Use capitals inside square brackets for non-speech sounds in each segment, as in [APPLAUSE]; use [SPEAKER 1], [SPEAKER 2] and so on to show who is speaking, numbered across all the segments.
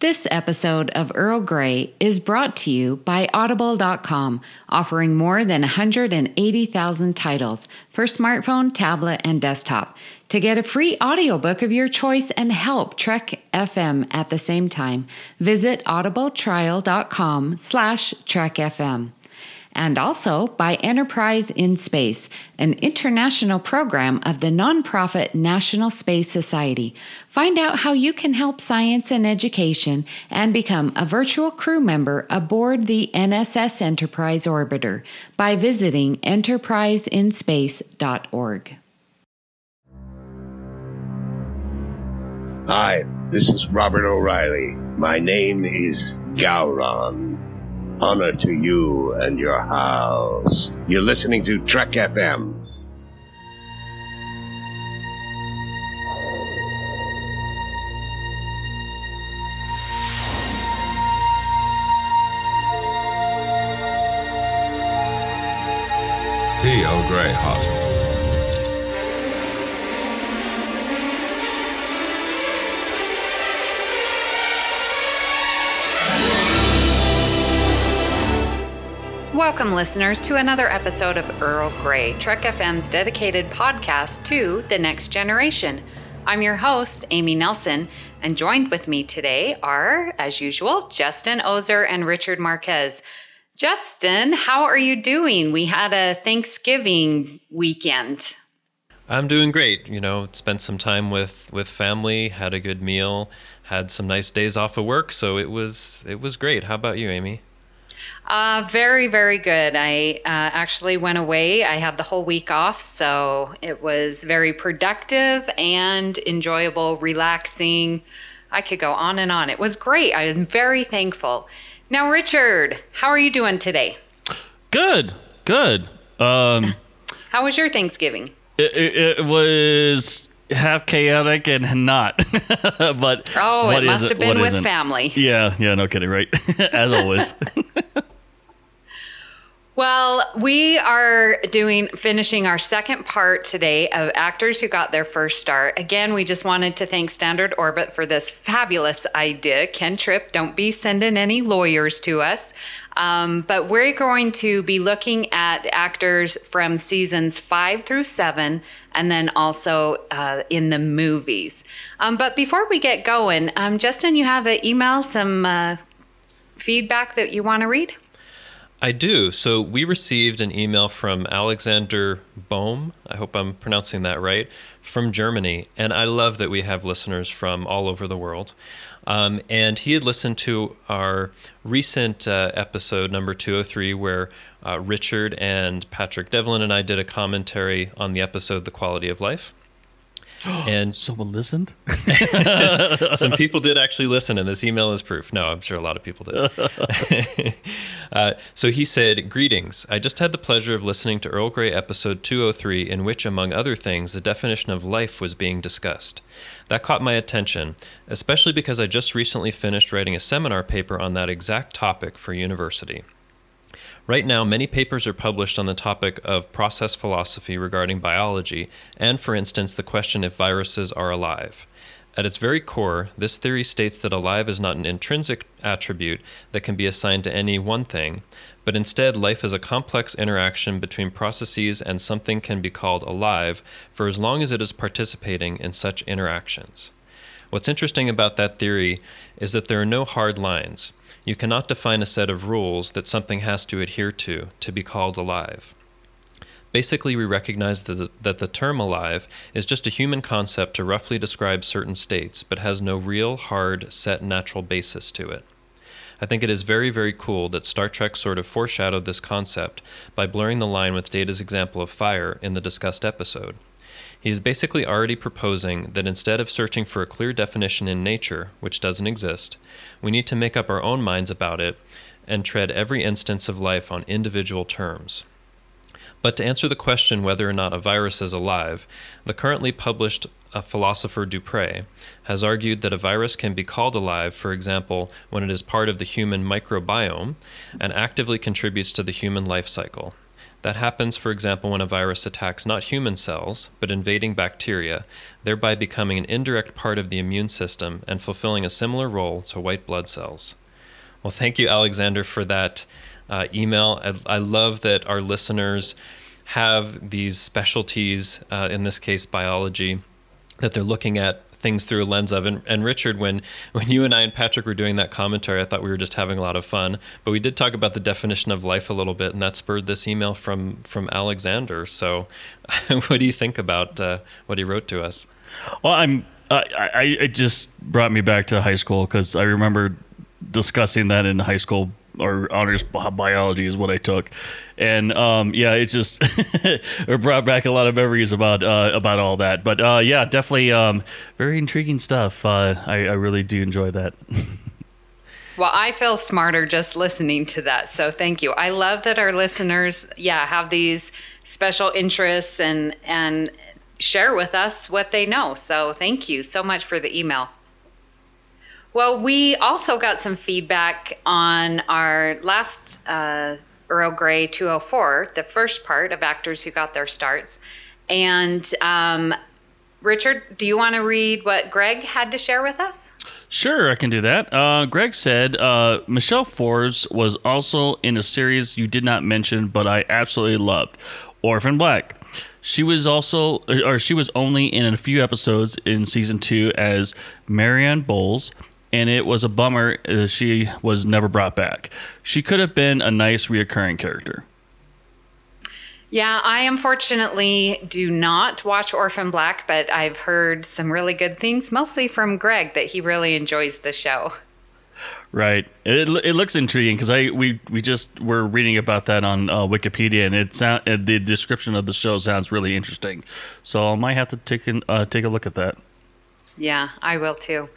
[SPEAKER 1] This episode of Earl Grey is brought to you by Audible.com, offering more than 180,000 titles for smartphone, tablet, and desktop. To get a free audiobook of your choice and help Trek FM at the same time, visit audibletrial.com slash trekfm and also by Enterprise in Space, an international program of the nonprofit National Space Society. Find out how you can help science and education and become a virtual crew member aboard the NSS Enterprise Orbiter by visiting enterpriseinspace.org.
[SPEAKER 2] Hi, this is Robert O'Reilly. My name is Gowron. Honor to you and your house. You're listening to Trek FM.
[SPEAKER 3] Tea Earl
[SPEAKER 1] Welcome, listeners, to another episode of Earl Grey, Trek FM's dedicated podcast to the next generation. I'm your host, Amy Nelson, and joined with me today are, as usual, Justin Oser and Richard Marquez. Justin, how are you doing? We had a Thanksgiving weekend.
[SPEAKER 4] I'm doing great. You know, spent some time with with family, had a good meal, had some nice days off of work, so it was it was great. How about you, Amy?
[SPEAKER 1] Uh, very, very good. I uh, actually went away. I had the whole week off, so it was very productive and enjoyable, relaxing. I could go on and on. It was great. I am very thankful. Now, Richard, how are you doing today?
[SPEAKER 5] Good, good. Um, [LAUGHS]
[SPEAKER 1] How was your Thanksgiving?
[SPEAKER 5] it, it, it was half chaotic and not, [LAUGHS] but
[SPEAKER 1] Oh, it must have been with
[SPEAKER 5] isn't?
[SPEAKER 1] family.
[SPEAKER 5] Yeah, yeah, no kidding, right? [LAUGHS] As always.
[SPEAKER 1] Well, we are doing finishing our second part today of actors who got their first start. Again, we just wanted to thank Standard Orbit for this fabulous idea. Ken Tripp, don't be sending any lawyers to us. Um, but we're going to be looking at actors from seasons five through seven, and then also uh, in the movies. Um, but before we get going, um, Justin, you have an email, some uh, feedback that you want to read?
[SPEAKER 4] I do. So we received an email from Alexander Bohm. I hope I'm pronouncing that right. From Germany, and I love that we have listeners from all over the world. Um, and he had listened to our recent uh, episode, number 203, where uh, Richard and Patrick Devlin and I did a commentary on the episode "The Quality of Life." [GASPS] and
[SPEAKER 5] Someone listened. [LAUGHS]
[SPEAKER 4] some [LAUGHS] people did actually listen, and this email is proof. No, I'm sure a lot of people did. [LAUGHS] uh, so he said, Greetings. I just had the pleasure of listening to Earl Grey episode 203, in which, among other things, the definition of life was being discussed. That caught my attention, especially because I just recently finished writing a seminar paper on that exact topic for university. Right now, many papers are published on the topic of process philosophy regarding biology, and for instance, the question if viruses are alive. At its very core, this theory states that alive is not an intrinsic attribute that can be assigned to any one thing, but instead, life is a complex interaction between processes and something can be called alive for as long as it is participating in such interactions. What's interesting about that theory is that there are no hard lines. You cannot define a set of rules that something has to adhere to to be called alive. Basically, we recognize that the, that the term alive is just a human concept to roughly describe certain states, but has no real, hard, set natural basis to it. I think it is very, very cool that Star Trek sort of foreshadowed this concept by blurring the line with Data's example of fire in the discussed episode. He is basically already proposing that instead of searching for a clear definition in nature, which doesn't exist, we need to make up our own minds about it and tread every instance of life on individual terms. But to answer the question whether or not a virus is alive, the currently published uh, philosopher Dupre has argued that a virus can be called alive, for example, when it is part of the human microbiome and actively contributes to the human life cycle. That happens, for example, when a virus attacks not human cells, but invading bacteria, thereby becoming an indirect part of the immune system and fulfilling a similar role to white blood cells. Well, thank you, Alexander, for that uh, email. I, I, love that our listeners have these specialties, uh, in this case, biology, that they're looking at things through a lens of. And, and Richard, when when you and I and Patrick were doing that commentary, I thought we were just having a lot of fun. But we did talk about the definition of life a little bit, and that spurred this email from from Alexander. So, [LAUGHS] what do you think about uh, what he wrote to us?
[SPEAKER 5] Well, I'm. I, I it just brought me back to high school because I remember discussing that in high school or honors biology is what I took, and um, yeah, it just [LAUGHS] it brought back a lot of memories about uh, about all that. But uh, yeah, definitely um, very intriguing stuff. Uh, I, I really do enjoy that. [LAUGHS]
[SPEAKER 1] Well, I feel smarter just listening to that. So thank you. I love that our listeners, yeah, have these special interests and and share with us what they know. So thank you so much for the email. Well, we also got some feedback on our last uh, Earl Grey 204, the first part of actors who got their starts. And um, Richard, do you want to read what Greg had to share with us?
[SPEAKER 5] Sure, I can do that. Uh, Greg said uh, Michelle Forbes was also in a series you did not mention, but I absolutely loved Orphan Black. She was also, or she was only in a few episodes in season two as Marian Bowles and it was a bummer that she was never brought back. She could have been a nice reoccurring character.
[SPEAKER 1] Yeah, I unfortunately do not watch Orphan Black, but I've heard some really good things, mostly from Greg, that he really enjoys the show.
[SPEAKER 5] Right. It, it looks intriguing because I we we just were reading about that on uh, Wikipedia and it sound the description of the show sounds really interesting. So I might have to take an, uh, take a look at that.
[SPEAKER 1] Yeah, I will too.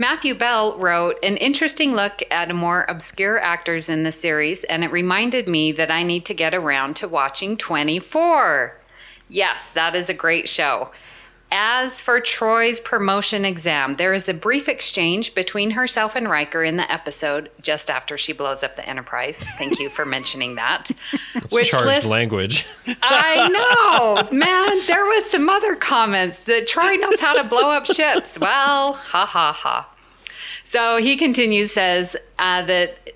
[SPEAKER 1] Matthew Bell wrote an interesting look at more obscure actors in the series, and it reminded me that I need to get around to watching 24. Yes, that is a great show. As for Troi's promotion exam, there is a brief exchange between herself and Riker in the episode just after she blows up the Enterprise. Thank you for mentioning that. [LAUGHS]
[SPEAKER 4] It's which charged lists, language.
[SPEAKER 1] I know, man. There was some other comments that Troi knows how to blow up ships. Well, ha ha ha. So he continues, says uh, that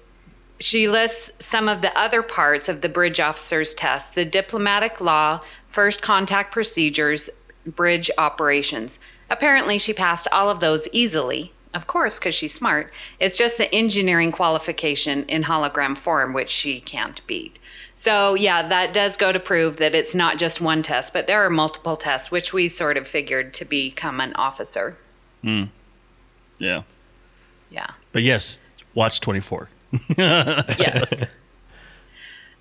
[SPEAKER 1] she lists some of the other parts of the bridge officer's test the diplomatic law, first contact procedures, bridge operations. Apparently, she passed all of those easily. Of course, because she's smart. It's just the engineering qualification in hologram form, which she can't beat. So, yeah, that does go to prove that it's not just one test, but there are multiple tests, which we sort of figured to become an officer.
[SPEAKER 5] Hmm. Yeah.
[SPEAKER 1] Yeah.
[SPEAKER 5] But yes, watch 24. [LAUGHS]
[SPEAKER 1] yes.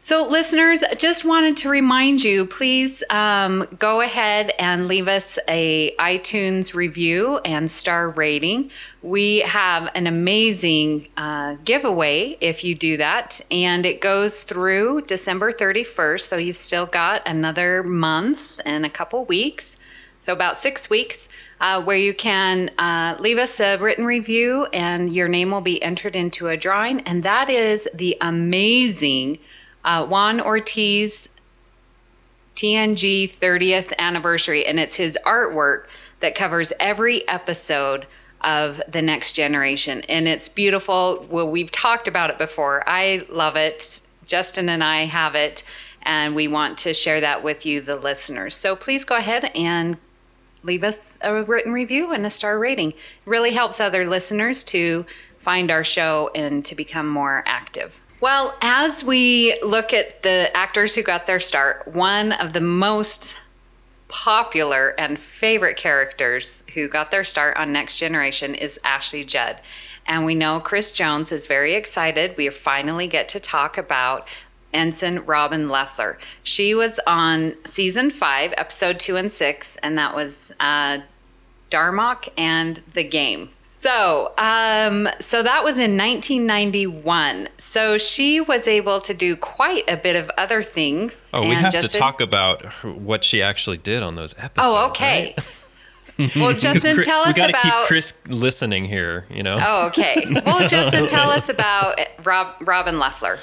[SPEAKER 1] So, listeners, just wanted to remind you please um, go ahead and leave us a iTunes review and star rating. We have an amazing uh, giveaway if you do that, and it goes through December 31st. So, you've still got another month and a couple weeks. So, about six weeks. Uh, where you can uh, leave us a written review and your name will be entered into a drawing. And that is the amazing uh, Juan Ortiz TNG 30th anniversary, and it's his artwork that covers every episode of The Next Generation. And it's beautiful. Well, we've talked about it before. I love it. Justin and I have it, and we want to share that with you, the listeners. So please go ahead and leave us a written review and a star rating. It really helps other listeners to find our show and to become more active. Well, as we look at the actors who got their start, one of the most popular and favorite characters who got their start on Next Generation is Ashley Judd. And we know Chris Jones is very excited. We finally get to talk about Ensign Robin Leffler. She was on season five, episode two and six, and that was uh, Darmok and the Game. So, um, so that was in 1991. So she was able to do quite a bit of other things.
[SPEAKER 4] Oh, we have to talk about what she actually did on those episodes. Oh, okay.
[SPEAKER 1] Right? [LAUGHS] well, [LAUGHS] Justin, tell us
[SPEAKER 4] we
[SPEAKER 1] about.
[SPEAKER 4] keep Chris listening here. You know.
[SPEAKER 1] Oh, okay. Well, [LAUGHS] Justin, tell us about Rob, Robin Leffler.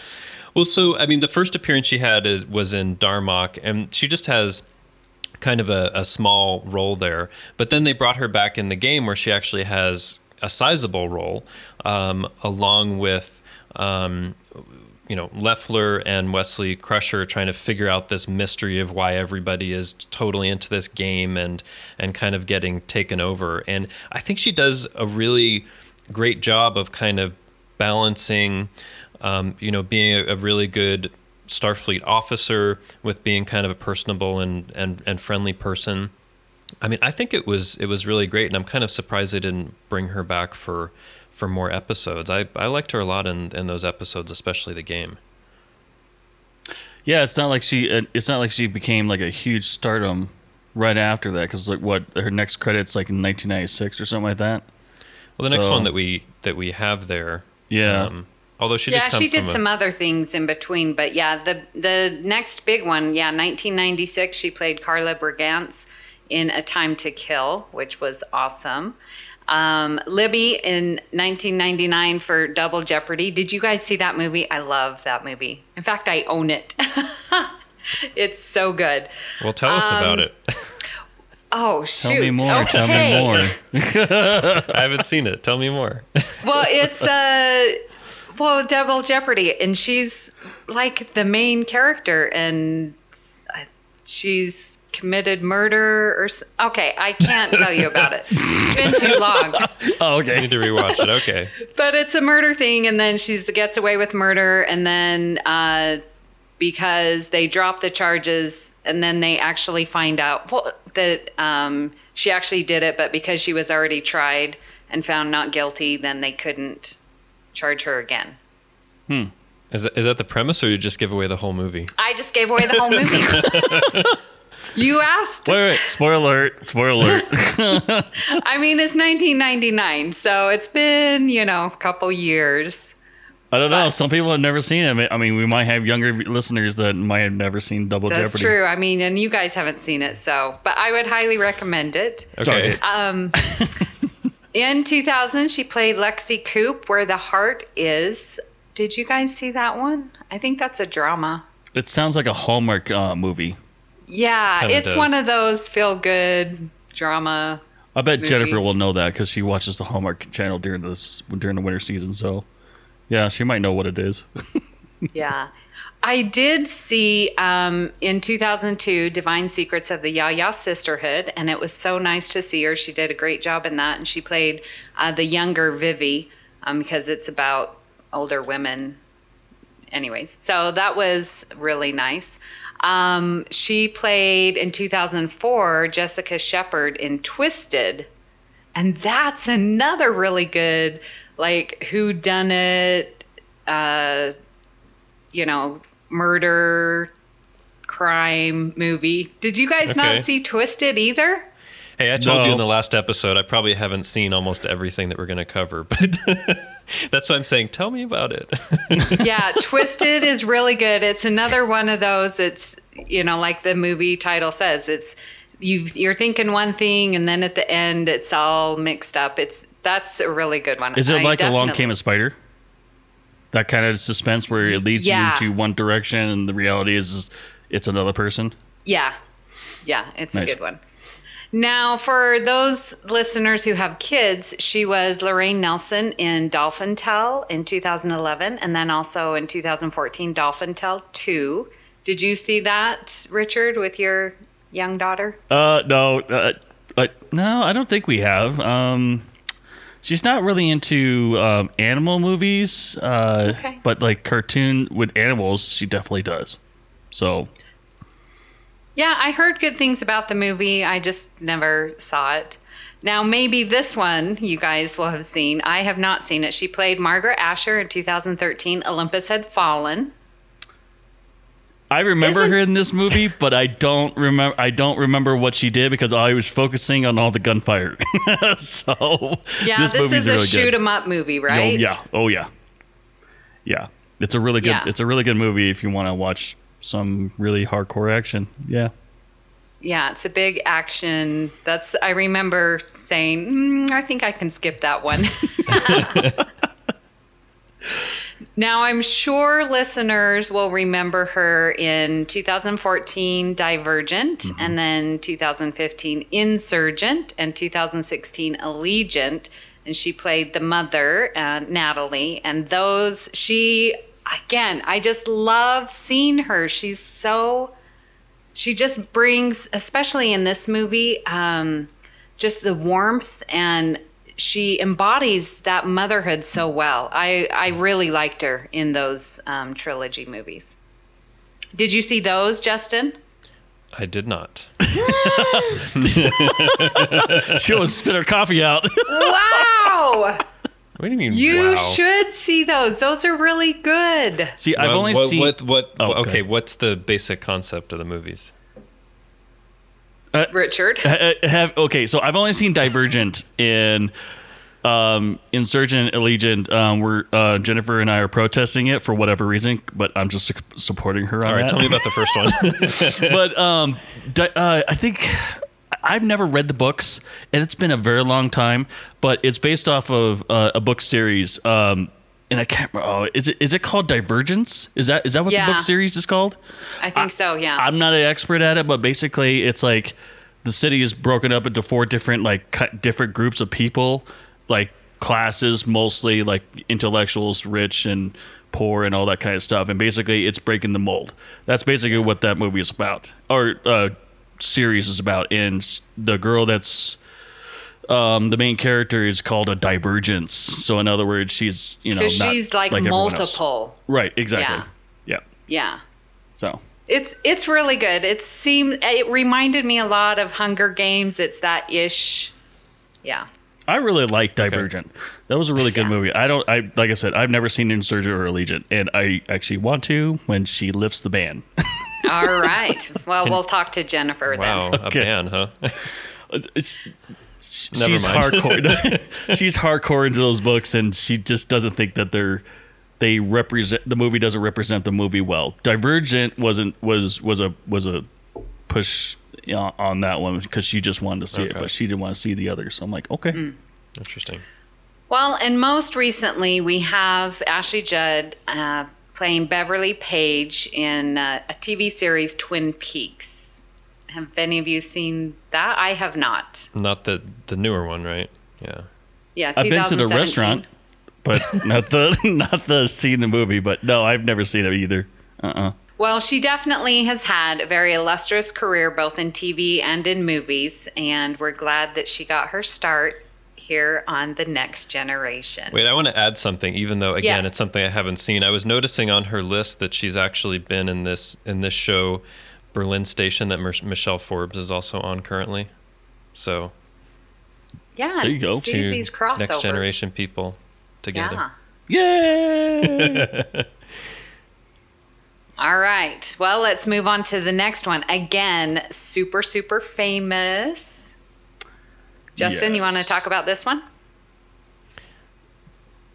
[SPEAKER 4] Well, so I mean, the first appearance she had is, was in Darmok, and she just has kind of a, a small role there. But then they brought her back in the game where she actually has a sizable role, um, along with. Um, you know Leffler and Wesley Crusher trying to figure out this mystery of why everybody is totally into this game and and kind of getting taken over. And I think she does a really great job of kind of balancing, um, you know, being a, a really good Starfleet officer with being kind of a personable and, and, and friendly person. I mean, I think it was it was really great, and I'm kind of surprised they didn't bring her back for for more episodes. I, I liked her a lot in, in those episodes, especially the game.
[SPEAKER 5] Yeah, it's not like she. uh, It's not like she became like a huge stardom right after that. Because like what her next credits like in 1996 or something like that.
[SPEAKER 4] Well, the next one that we that we have there,
[SPEAKER 5] Yeah.
[SPEAKER 4] um, although she
[SPEAKER 1] yeah,
[SPEAKER 4] did come
[SPEAKER 1] she did
[SPEAKER 4] from a-
[SPEAKER 1] some other things in between, but yeah, the the next big one, yeah, 1996, she played Carla Brigance in A Time to Kill, which was awesome. Um, Libby in 1999 for Double Jeopardy. Did you guys see that movie? I love that movie. In fact, I own it. [LAUGHS] it's so good.
[SPEAKER 4] Well, tell us
[SPEAKER 1] Um,
[SPEAKER 4] about it.
[SPEAKER 1] Oh shoot!
[SPEAKER 5] Tell me more. Tell me
[SPEAKER 1] Okay.
[SPEAKER 5] more. [LAUGHS]
[SPEAKER 4] I haven't seen it. Tell me more. [LAUGHS]
[SPEAKER 1] well, it's uh well, Double Jeopardy, and she's like the main character, and uh, she's committed murder or s- okay. I can't tell you about it. It's been too long, [LAUGHS]
[SPEAKER 5] Oh,
[SPEAKER 4] I
[SPEAKER 5] okay.
[SPEAKER 4] need to rewatch it. Okay.
[SPEAKER 1] but it's a murder thing, and then she's the gets away with murder, and then uh, because they drop the charges, and then they actually find out well, that um, she actually did it, but because she was already tried and found not guilty, then they couldn't charge her again. Hmm.
[SPEAKER 4] Is that, is that the premise, or you just give away the whole movie?
[SPEAKER 1] I just gave away the whole movie. [LAUGHS] you asked.
[SPEAKER 5] Wait, wait. Spoiler alert. Spoiler alert. [LAUGHS] [LAUGHS]
[SPEAKER 1] I mean, it's 1999, so it's been, you know, a couple years.
[SPEAKER 5] I don't know. Some people have never seen it. I mean, we might have younger listeners that might have never seen Double
[SPEAKER 1] That's
[SPEAKER 5] Jeopardy.
[SPEAKER 1] That's true. I mean, and you guys haven't seen it, so, but I would highly recommend it.
[SPEAKER 4] Okay.
[SPEAKER 1] Um, [LAUGHS] in 2000, she played Lexi Coop, Where the Heart Is. Did you guys see that one? I think that's a drama.
[SPEAKER 5] It sounds like a Hallmark uh, movie.
[SPEAKER 1] Yeah,
[SPEAKER 4] Kinda
[SPEAKER 1] it's
[SPEAKER 4] does.
[SPEAKER 1] one of those feel good drama.
[SPEAKER 5] I bet Jennifer will know that because she watches the Hallmark channel during this during the winter season. So, yeah, she might know what it is. [LAUGHS]
[SPEAKER 1] Yeah. I did see um, in 2002 Divine Secrets of the Yaya Sisterhood, and it was so nice to see her. She did a great job in that, and she played uh, the younger Vivi um, because it's about older women. Anyways, so that was really nice. Um, she played in 2004 Jessica Shepard in Twisted, and that's another really good, like, who done it, uh, you know, murder, crime movie. Did you guys
[SPEAKER 4] Okay.
[SPEAKER 1] not see Twisted either?
[SPEAKER 4] Hey, I told you in the last episode, I probably haven't seen almost everything that we're going to cover, [LAUGHS] but that's why I'm saying, tell me about it. [LAUGHS]
[SPEAKER 1] Yeah, Twisted is really good. It's another one of those. It's you know, like the movie title says, it's you you're thinking one thing and then at the end it's all mixed up. It's that's a really good one.
[SPEAKER 5] Is it
[SPEAKER 1] I
[SPEAKER 5] like Along
[SPEAKER 1] definitely-
[SPEAKER 5] Came a Spider? That kind of suspense where it leads
[SPEAKER 1] Yeah.
[SPEAKER 5] you to one direction and the reality is, is it's another person.
[SPEAKER 1] Yeah. Yeah, it's
[SPEAKER 5] Nice.
[SPEAKER 1] a good one. Now, for those listeners who have kids, she was Lorraine Nelson in Dolphin Tale in 2011, and then also in 2014, Dolphin Tale 2. Did you see that, Richard, with your young daughter?
[SPEAKER 5] Uh, no, uh, uh, no, I don't think we have. Um, she's not really into um, animal movies, uh,
[SPEAKER 1] Okay.
[SPEAKER 5] but like cartoon with animals, she definitely does. So
[SPEAKER 1] Yeah, I heard good things about the movie. I just never saw it. Now, maybe this one you guys will have seen. I have not seen it. She played Margaret Asher in 2013. Olympus Had Fallen.
[SPEAKER 5] I remember
[SPEAKER 1] Isn't-
[SPEAKER 5] her in this movie, [LAUGHS] but I don't remember. I don't remember what she did because I was focusing on all the gunfire. [LAUGHS] so
[SPEAKER 1] Yeah, this,
[SPEAKER 5] movie's
[SPEAKER 1] is a
[SPEAKER 5] really
[SPEAKER 1] shoot 'em up movie,
[SPEAKER 5] Oh,
[SPEAKER 1] right?
[SPEAKER 5] yeah. Oh yeah. Yeah. It's a really good.
[SPEAKER 1] Yeah.
[SPEAKER 5] It's a really good movie if you want to watch some really hardcore action. Yeah.
[SPEAKER 1] Yeah, it's a big action. That's I remember saying, mm, I think I can skip that one. [LAUGHS] Now, I'm sure listeners will remember her in 2014 Divergent, and then 2015 Insurgent, and 2016 Allegiant. And she played the mother, uh, Natalie. And those, she, again, I just love seeing her. She's so, she just brings, especially in this movie, um, just the warmth and she embodies that motherhood so well. I, I really liked her in those um, trilogy movies. Did you see those, Justin?
[SPEAKER 4] I did not. [LAUGHS]
[SPEAKER 5] She almost spit her coffee out.
[SPEAKER 1] Wow!
[SPEAKER 4] What do you mean?
[SPEAKER 1] You
[SPEAKER 4] wow?
[SPEAKER 1] should see those. Those are really good.
[SPEAKER 5] See, I've
[SPEAKER 4] Well,
[SPEAKER 5] only
[SPEAKER 4] what,
[SPEAKER 5] seen.
[SPEAKER 4] what what
[SPEAKER 5] Oh,
[SPEAKER 4] okay,
[SPEAKER 5] good.
[SPEAKER 4] what's the basic concept of the movies?
[SPEAKER 1] Richard.
[SPEAKER 5] Ha- have okay, so I've only seen Divergent in um, Insurgent Allegiant, um, where uh, Jennifer and I are protesting it for whatever reason, but I'm just supporting her on
[SPEAKER 4] All right,
[SPEAKER 5] that.
[SPEAKER 4] tell me about the first one. [LAUGHS]
[SPEAKER 5] but um, di- uh, I think I've never read the books, and it's been a very long time. But it's based off of uh, a book series, um, and I can't. Oh, is it is it called Divergence? Is that is that what
[SPEAKER 1] Yeah.
[SPEAKER 5] the book series is called?
[SPEAKER 1] I think so, yeah.
[SPEAKER 5] I'm not an expert at it, but basically, it's like the city is broken up into four different like cu- different groups of people, like classes, mostly like intellectuals, rich and poor, and all that kind of stuff. And basically, it's breaking the mold. That's basically what that movie is about, or uh, series is about. And the girl that's um, the main character is called a divergence. So in other words, she's you know not
[SPEAKER 1] she's like,
[SPEAKER 5] everyone else.
[SPEAKER 1] multiple.
[SPEAKER 5] Right. Exactly.
[SPEAKER 1] Yeah.
[SPEAKER 5] Yeah.
[SPEAKER 1] Yeah.
[SPEAKER 5] So.
[SPEAKER 1] It's it's really good. It seemed it reminded me a lot of Hunger Games. It's that ish. Yeah.
[SPEAKER 5] I really like Divergent. That was a really good
[SPEAKER 1] Yeah.
[SPEAKER 5] movie. I don't. I like I said, I've never seen Insurgent or Allegiant, and I actually want to when she lifts the ban. [LAUGHS]
[SPEAKER 1] All right. Well, we'll talk to Jennifer
[SPEAKER 4] wow,
[SPEAKER 1] then.
[SPEAKER 4] a
[SPEAKER 5] Okay.
[SPEAKER 4] band, huh? [LAUGHS]
[SPEAKER 5] It's,
[SPEAKER 4] Never
[SPEAKER 5] she's
[SPEAKER 4] mind.
[SPEAKER 5] hardcore. [LAUGHS] [LAUGHS] she's hardcore into those books, and she just doesn't think that they're they represent the movie doesn't represent the movie well. Divergent wasn't was was a was a push you know, on that one because she just wanted to see it, but she didn't want to see the others. So I'm like, okay,
[SPEAKER 1] Mm.
[SPEAKER 4] Interesting.
[SPEAKER 1] Well, and most recently we have Ashley Judd uh, playing Beverly Paige in uh, a TV series Twin Peaks. Have any of you seen that? I have not.
[SPEAKER 4] Not the the newer one, right? Yeah.
[SPEAKER 1] Yeah,
[SPEAKER 5] I've been to the restaurant, but not the [LAUGHS] not the seen the movie. But no, I've never seen it either. Uh uh
[SPEAKER 1] Well, she definitely has had a very illustrious career both in TV and in movies, and we're glad that she got her start here on The Next Generation.
[SPEAKER 4] Wait, I want to add something. Even though again,
[SPEAKER 1] Yes.
[SPEAKER 4] it's something I haven't seen. I was noticing on her list that she's actually been in this in this show, Berlin Station, that Mer- Michelle Forbes is also on currently. So
[SPEAKER 1] yeah,
[SPEAKER 5] There you go.
[SPEAKER 1] See
[SPEAKER 4] two
[SPEAKER 1] these crossovers.
[SPEAKER 4] next generation people together.
[SPEAKER 1] Yeah.
[SPEAKER 5] Yay! [LAUGHS] [LAUGHS]
[SPEAKER 1] All right. Well, let's move on to the next one. Again, super, super famous. Justin, you want to talk about this one?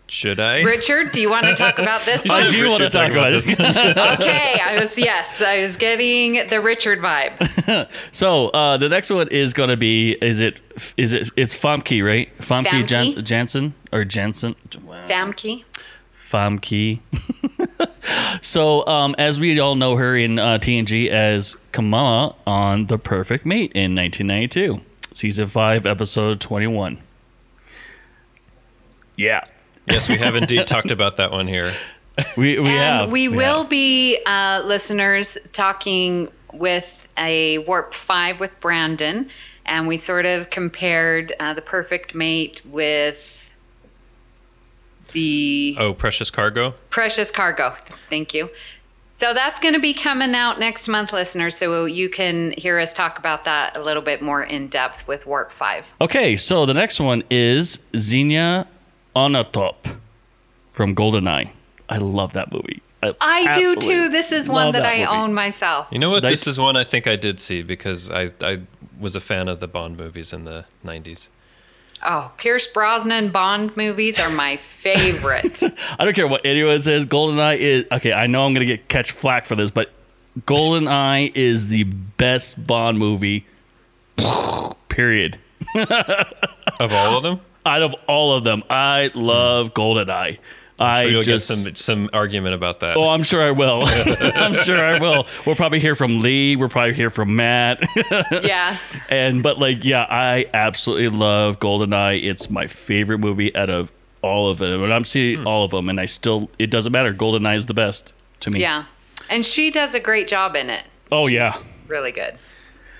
[SPEAKER 4] Should I?
[SPEAKER 1] Richard, do you want to [LAUGHS] talk about this
[SPEAKER 5] I
[SPEAKER 1] one?
[SPEAKER 5] do want to
[SPEAKER 4] Richard
[SPEAKER 5] talk about
[SPEAKER 4] about
[SPEAKER 5] this. [LAUGHS]
[SPEAKER 1] Okay, I was yes, I was getting the Richard vibe. [LAUGHS]
[SPEAKER 5] so uh, the next one is going to be is it is it it's Famke right? Famke,
[SPEAKER 1] Famke.
[SPEAKER 5] Jan- Janssen or Janssen?
[SPEAKER 1] Famke.
[SPEAKER 5] Famke. so um, as we all know her in uh, TNG as Kamala on The Perfect Mate in 1992, season five, episode 21. Yeah,
[SPEAKER 4] yes, we have indeed talked about that one here. [LAUGHS]
[SPEAKER 5] we we
[SPEAKER 1] and
[SPEAKER 5] have.
[SPEAKER 1] we will
[SPEAKER 5] have.
[SPEAKER 1] be uh, listeners talking with a warp 5 with brandon and we sort of compared uh, the perfect mate with the
[SPEAKER 4] Oh, Precious Cargo.
[SPEAKER 1] precious cargo thank you so that's going to be coming out next month listeners so you can hear us talk about that a little bit more in depth with warp 5
[SPEAKER 5] Okay, so the next one is Xenia Onatop from GoldenEye. I love that movie.
[SPEAKER 1] i do too this is one
[SPEAKER 5] love
[SPEAKER 1] that, i
[SPEAKER 5] movie.
[SPEAKER 1] own myself
[SPEAKER 4] You know what?
[SPEAKER 5] Nice.
[SPEAKER 4] This is one I think I did see because I I was a fan of the Bond movies in the '90s.
[SPEAKER 1] Oh pierce brosnan bond movies are my favorite [LAUGHS]
[SPEAKER 5] I don't care what anyone says. GoldenEye is okay. I know I'm gonna get catch flack for this, but GoldenEye is the best Bond movie. Period. [LAUGHS]
[SPEAKER 4] Of all of them,
[SPEAKER 5] Out of all of them, I love GoldenEye. I
[SPEAKER 4] Sure you'll
[SPEAKER 5] just,
[SPEAKER 4] get some some argument about that.
[SPEAKER 5] Oh, I'm sure I will. [LAUGHS] [LAUGHS] I'm sure I will. We'll probably hear from Lee. We'll probably hear from Matt. [LAUGHS]
[SPEAKER 1] yes.
[SPEAKER 5] and but like, yeah, I absolutely love Goldeneye. It's my favorite movie out of all of them. And I'm seeing
[SPEAKER 4] Hmm.
[SPEAKER 5] all of them, and I still it doesn't matter. Goldeneye is the best to me.
[SPEAKER 1] Yeah. And she does a great job in it.
[SPEAKER 5] Oh yeah.
[SPEAKER 1] Really good.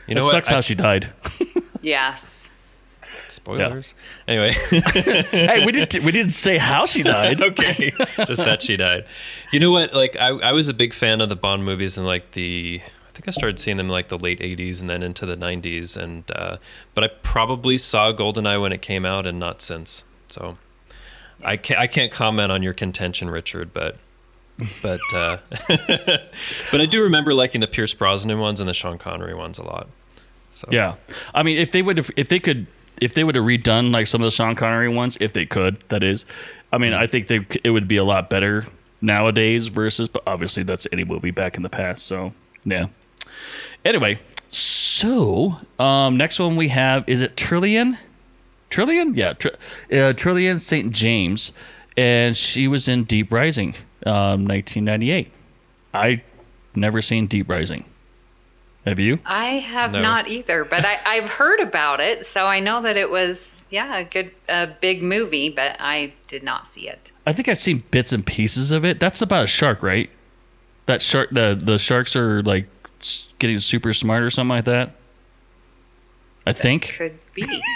[SPEAKER 4] you know
[SPEAKER 5] it
[SPEAKER 4] what?
[SPEAKER 5] sucks
[SPEAKER 4] I-
[SPEAKER 5] how she died.
[SPEAKER 1] Yes.
[SPEAKER 4] Spoilers. Anyway, [LAUGHS]
[SPEAKER 5] hey, we didn't we didn't say how she died. [LAUGHS]
[SPEAKER 4] okay, just that she died. You know what? Like I, I was a big fan of the Bond movies and like the. I think I started seeing them in like the late '80s and then into the '90s, and uh, but I probably saw Goldeneye when it came out and not since. So I can't I can't comment on your contention, Richard, but. But uh, [LAUGHS] but I do remember liking the Pierce Brosnan ones and the Sean Connery ones a lot. So
[SPEAKER 5] Yeah, I mean, if they would, if they could, if they would have redone like some of the Sean Connery ones, if they could, that is, I mean, I think they it would be a lot better nowadays versus, but obviously that's any movie back in the past. So yeah. Anyway, so um, next one we have is it Trillian? Trillian? Yeah, uh, Trillian St. James, and she was in Deep Rising, um, 1998. I never seen Deep Rising. Have you?
[SPEAKER 1] I have
[SPEAKER 4] No.
[SPEAKER 1] not either, but I, I've heard about it, so I know that it was yeah a good a big movie, but I did not see it.
[SPEAKER 5] I think I've seen bits and pieces of it. That's about a shark, right? That shark, the the sharks are like getting super smart or something like that. I think.
[SPEAKER 1] Could be. [LAUGHS]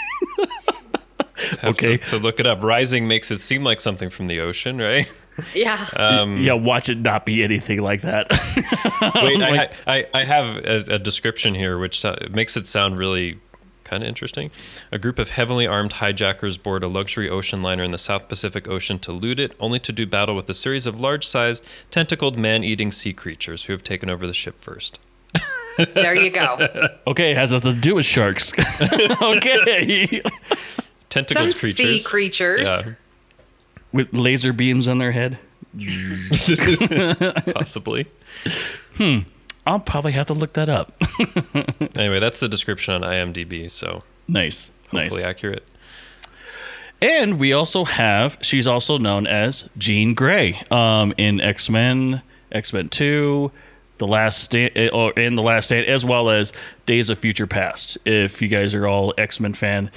[SPEAKER 5] Okay.
[SPEAKER 4] to, to look it up. Rising makes it seem like something from the ocean, right? [LAUGHS]
[SPEAKER 1] Yeah.
[SPEAKER 4] Um,
[SPEAKER 5] Yeah, watch it not be anything like that. [LAUGHS]
[SPEAKER 4] Wait, I, I, I have a, a description here which so- makes it sound really kind of interesting. A group of heavily armed hijackers board a luxury ocean liner in the South Pacific Ocean to loot it, only to do battle with a series of large sized, tentacled, man eating sea creatures who have taken over the ship first.
[SPEAKER 1] there you go. [LAUGHS]
[SPEAKER 5] okay, it has nothing to do with sharks. [LAUGHS] okay,
[SPEAKER 4] Tentacled
[SPEAKER 1] Some
[SPEAKER 4] creatures.
[SPEAKER 1] sea creatures.
[SPEAKER 4] Yeah,
[SPEAKER 5] with laser beams on their head. [LAUGHS]
[SPEAKER 4] possibly. Hmm.
[SPEAKER 5] I'll probably have to look that up. [LAUGHS]
[SPEAKER 4] Anyway, that's the description on IMDb, so
[SPEAKER 5] nice, nice.
[SPEAKER 4] hopefully accurate.
[SPEAKER 5] And we also have, she's also known as Jean Grey um, in X Men, X Men 2, The Last Stand, or in The Last Stand, as well as Days of Future Past. If you guys are all X Men fan,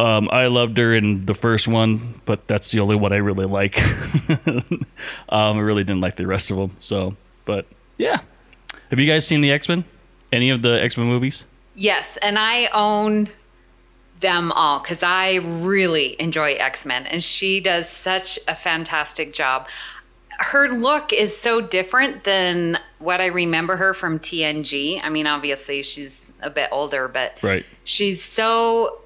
[SPEAKER 5] um, I loved her in the first one, but that's the only one I really like. [LAUGHS] um, I really didn't like the rest of them. So, but yeah. Have you guys seen the X Men? Any of the X Men movies?
[SPEAKER 1] Yes, and I own them all because I really enjoy X Men, and she does such a fantastic job. Her look is so different than what I remember her from TNG. I mean, obviously she's a bit older, but
[SPEAKER 5] Right.
[SPEAKER 1] she's so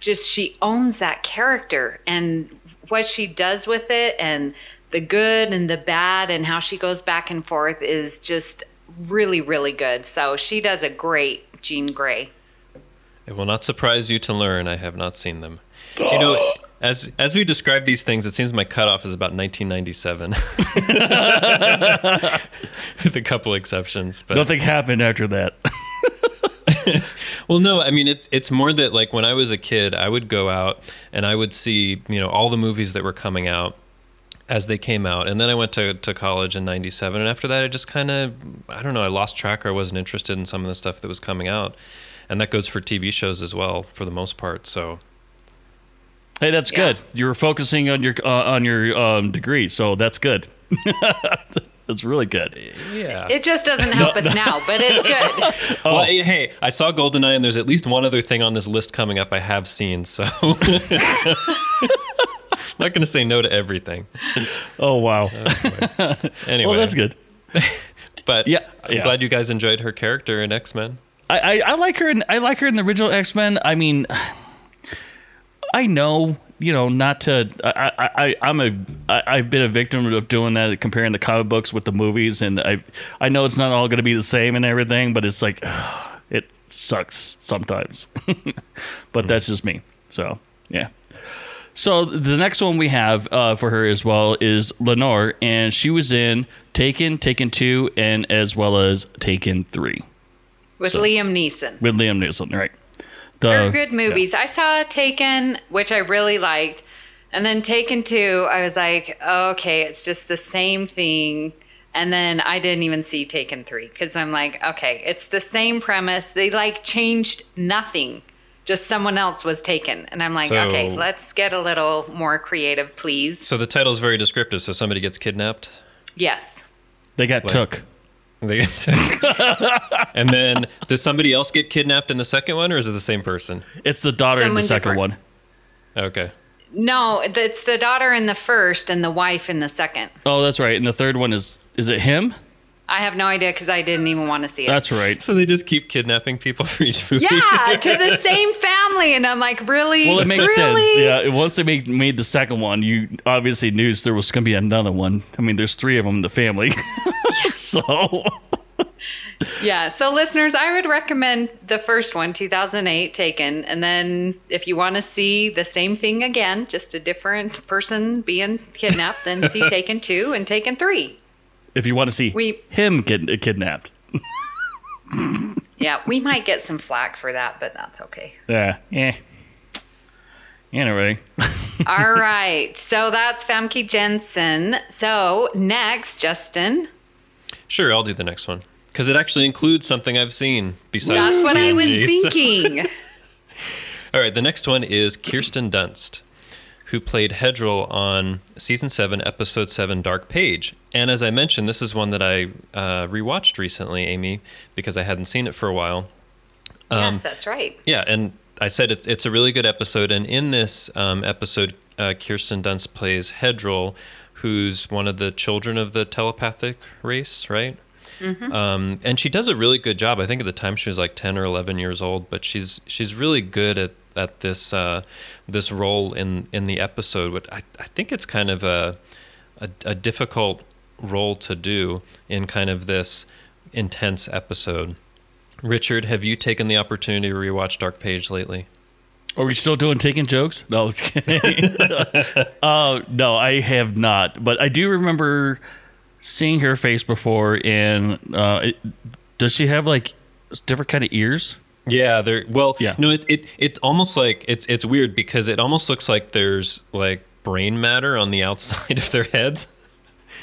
[SPEAKER 1] just she owns that character and what she does with it and the good and the bad and how she goes back and forth is just really really good so she does a great jean gray
[SPEAKER 4] It will not surprise you to learn I have not seen them. You know, [GASPS] as as we describe these things, it seems my cutoff is about 1997, [LAUGHS] [LAUGHS] with a couple exceptions. But
[SPEAKER 5] Nothing happened after that. [LAUGHS] [LAUGHS]
[SPEAKER 4] well, no, I mean it's it's more that like when I was a kid, I would go out and I would see you know all the movies that were coming out as they came out, and then I went to to college in '97, and after that, I just kind of I don't know, I lost track or I wasn't interested in some of the stuff that was coming out, and that goes for TV shows as well for the most part. So
[SPEAKER 5] Hey, that's
[SPEAKER 1] Yeah.
[SPEAKER 5] good. You were focusing on your uh, on your um, degree, so that's good. [LAUGHS] that's really good.
[SPEAKER 4] yeah.
[SPEAKER 1] it just doesn't help us now but it's [LAUGHS] good oh.
[SPEAKER 4] Well, hey, hey, I saw Goldeneye, and there's at least one other thing on this list coming up I have seen, so I'm [LAUGHS] not going to say no to everything.
[SPEAKER 5] Oh wow. [LAUGHS]
[SPEAKER 4] Anyway,
[SPEAKER 5] well, that's good.
[SPEAKER 4] But
[SPEAKER 5] Yeah,
[SPEAKER 4] I'm
[SPEAKER 5] yeah.
[SPEAKER 4] glad you guys enjoyed her character in X Men.
[SPEAKER 5] I, I, I like her. In, I like her in the original X Men. I mean, [SIGHS] I know you know not to. I, I, I I'm a. I, I've been a victim of doing that, comparing the comic books with the movies, and I I know it's not all going to be the same and everything, but it's like [SIGHS] it sucks sometimes. [LAUGHS] but that's just me. So yeah. So the next one we have uh, for her as well is Lenore, and she was in Taken, Taken Two, and as well as Taken Three
[SPEAKER 1] with
[SPEAKER 5] So-
[SPEAKER 1] liam neeson
[SPEAKER 5] with Liam Neeson, right? The,
[SPEAKER 1] They're good movies. I saw Taken, which I really liked. And then Taken Two, I was like, okay, it's just the same thing. And then I didn't even see Taken Three because I'm like, okay, it's the same premise. They like changed nothing. Just someone else was taken. And I'm like,
[SPEAKER 4] So-
[SPEAKER 1] okay, let's get a little more creative, please.
[SPEAKER 4] So the title's very descriptive. So somebody gets kidnapped.
[SPEAKER 1] Yes.
[SPEAKER 5] They got
[SPEAKER 4] What?
[SPEAKER 5] took. [LAUGHS]
[SPEAKER 4] They get and then does somebody else get kidnapped in the second one, or is it the same person?
[SPEAKER 5] It's the daughter in the second
[SPEAKER 1] different.
[SPEAKER 5] one.
[SPEAKER 4] Okay.
[SPEAKER 1] No, it's the daughter in the first and the wife in the second.
[SPEAKER 5] Oh, that's right. And the third one is is it him?
[SPEAKER 1] I have no idea because I didn't even want to see it.
[SPEAKER 5] That's right.
[SPEAKER 4] So they just keep kidnapping people for each movie.
[SPEAKER 1] yeah, to the [LAUGHS] same family, and I'm like, really?
[SPEAKER 5] Well, it makes
[SPEAKER 1] really?
[SPEAKER 5] sense. Yeah. Once they made made the second one, you obviously knew there was going to be another one. I mean, there's three of them in the family. [LAUGHS] so [LAUGHS]
[SPEAKER 1] Yeah. So, listeners, I would recommend the first one, 2008, Taken. And then if you want to see the same thing again, just a different person being kidnapped, then see Taken 2 and Taken 3.
[SPEAKER 5] If you want to see
[SPEAKER 1] We-
[SPEAKER 5] him get kidnapped, [LAUGHS]
[SPEAKER 1] Yeah, we might get some flack for that, but that's okay.
[SPEAKER 5] yeah, yeah. Anyway, [LAUGHS]
[SPEAKER 1] All right. So that's Famke Janssen. So next, Justin.
[SPEAKER 4] Sure, I'll do the next one because it actually includes something I've seen besides
[SPEAKER 1] That's what I was
[SPEAKER 4] TNG, so-
[SPEAKER 1] thinking. [LAUGHS]
[SPEAKER 4] All right, the next one is Kirsten Dunst, who played Hedril on season seven, episode seven, Dark Page. And as I mentioned, this is one that I uh, rewatched recently, Amy, because I hadn't seen it for a while.
[SPEAKER 1] yes, that's right.
[SPEAKER 4] Yeah, and I said it's, it's a really good episode. And in this um, episode, uh, Kirsten Dunst plays Hedril, who's one of the children of the telepathic race, right? Um, and she does a really good job. I think at the time she was like ten or eleven years old, but she's she's really good at at this uh, this role in in the episode. But I, I think it's kind of a, a a difficult role to do in kind of this intense episode. Richard, have you taken the opportunity to rewatch Dark Page lately?
[SPEAKER 5] are we still doing taking jokes? No, I was kidding. [LAUGHS] uh, no, I have not. But I do remember seeing her face before. And uh, it, does she have like different kind of ears?
[SPEAKER 4] Yeah, there. Well,
[SPEAKER 5] Yeah.
[SPEAKER 4] no, it it it's almost like it's it's weird because it almost looks like there's like brain matter on the outside [LAUGHS] of their heads.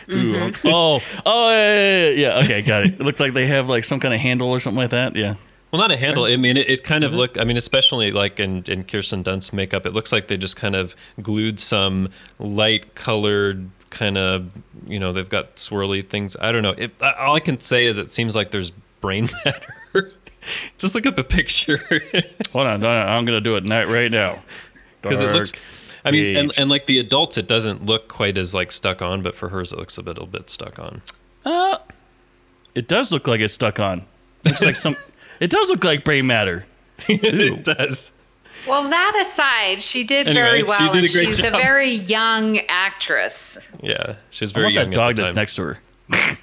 [SPEAKER 4] Mm-hmm.
[SPEAKER 5] oh, oh, yeah, yeah, yeah, yeah. Okay, got it. It looks like they have like some kind of handle or something like that. Yeah.
[SPEAKER 4] Well, not a handle. I mean, it, it kind of mm-hmm. looked. I mean, especially like in in Kirsten Dunst's makeup, it looks like they just kind of glued some light colored kind of. You know, they've got swirly things. I don't know. It, all I can say is it seems like there's brain [LAUGHS] matter. just look up a picture.
[SPEAKER 5] Hold on, hold on. I'm gonna do it night right now. [LAUGHS]
[SPEAKER 4] because it looks
[SPEAKER 5] Dark
[SPEAKER 4] i mean and, and like the adults it doesn't look quite as like stuck on but for hers it looks a little bit stuck on
[SPEAKER 5] Uh, it does look like it's stuck on. Looks like some. [LAUGHS] It does look like brain matter. [LAUGHS]
[SPEAKER 4] it does
[SPEAKER 1] Well, that aside, she did
[SPEAKER 4] Anyway,
[SPEAKER 1] very
[SPEAKER 4] she
[SPEAKER 1] well,
[SPEAKER 4] did a
[SPEAKER 1] and
[SPEAKER 4] great
[SPEAKER 1] she's
[SPEAKER 4] job.
[SPEAKER 1] a very young actress.
[SPEAKER 4] yeah she's very
[SPEAKER 5] I
[SPEAKER 4] very
[SPEAKER 5] want
[SPEAKER 4] young
[SPEAKER 5] that dog
[SPEAKER 4] at the
[SPEAKER 5] that's next to her. [LAUGHS]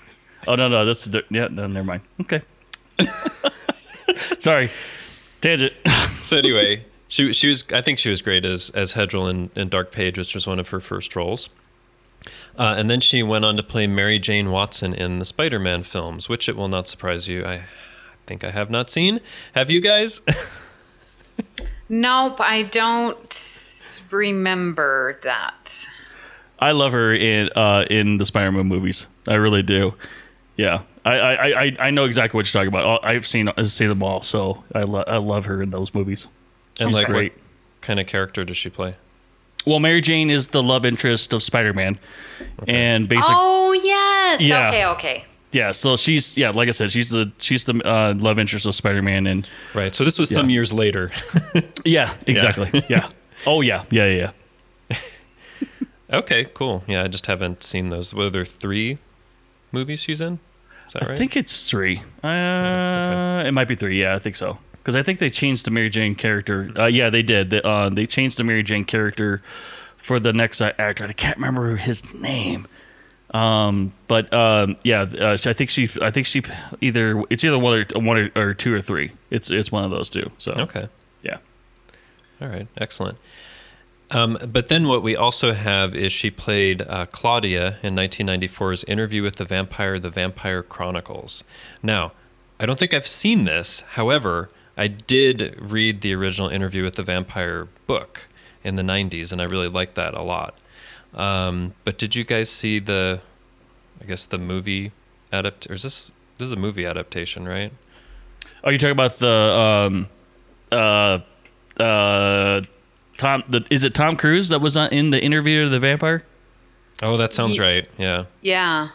[SPEAKER 5] oh no, no, that's the, yeah. No, never mind. Okay. Sorry, tangent.
[SPEAKER 4] so anyway she she was i think she was great as as hedril in, in dark page which was one of her first roles uh, and then she went on to play Mary Jane Watson in the Spider-Man films, which it will not surprise you. I think I have not seen. Have you guys? [LAUGHS]
[SPEAKER 1] Nope, I don't remember that.
[SPEAKER 5] I love her in uh, in the Spider-Man movies. I really do. Yeah, I I, I, I know exactly what you're talking about. I've seen I've seen them all, so I lo- I love her in those movies.
[SPEAKER 4] And like,
[SPEAKER 5] great.
[SPEAKER 4] what kind of character does she play?
[SPEAKER 5] Well, Mary Jane is the love interest of Spider-Man, and basically,
[SPEAKER 1] Oh yes.
[SPEAKER 5] Yeah.
[SPEAKER 1] Okay. Okay.
[SPEAKER 5] yeah. So she's yeah, like I said, she's the she's the uh, love interest of Spider-Man, and
[SPEAKER 4] Right. So this was some years later. [LAUGHS]
[SPEAKER 5] yeah, exactly. Yeah. Oh yeah, yeah, yeah. yeah. [LAUGHS]
[SPEAKER 4] Okay, cool. Yeah, I just haven't seen those. Were there three movies she's in? Is that right?
[SPEAKER 5] I think it's three. Uh, It might be three. Yeah, I think so. Because I think they changed the Mary Jane character. Uh, yeah, they did. They, uh, they changed the Mary Jane character for the next uh, actor. I can't remember his name. Um, but um, yeah, uh, I think she. I think she either it's either one or one or, or two or three. It's it's one of those two. So
[SPEAKER 4] okay.
[SPEAKER 5] yeah.
[SPEAKER 4] All right. Excellent. Um, but then what we also have is she played uh, Claudia in 1994's Interview with the Vampire, The Vampire Chronicles. Now, I don't think I've seen this. However, I did read the original Interview with the Vampire book. in the 90s, and I really liked that a lot. Um, but did you guys see the, I guess the movie adapt? Or is this this is a movie adaptation, right?
[SPEAKER 5] Are you talking about the um, uh, uh, Tom? The, is it Tom Cruise that was on, in the interview of the vampire?
[SPEAKER 4] Oh, that sounds
[SPEAKER 1] Ye-
[SPEAKER 4] right. Yeah.
[SPEAKER 1] Yeah.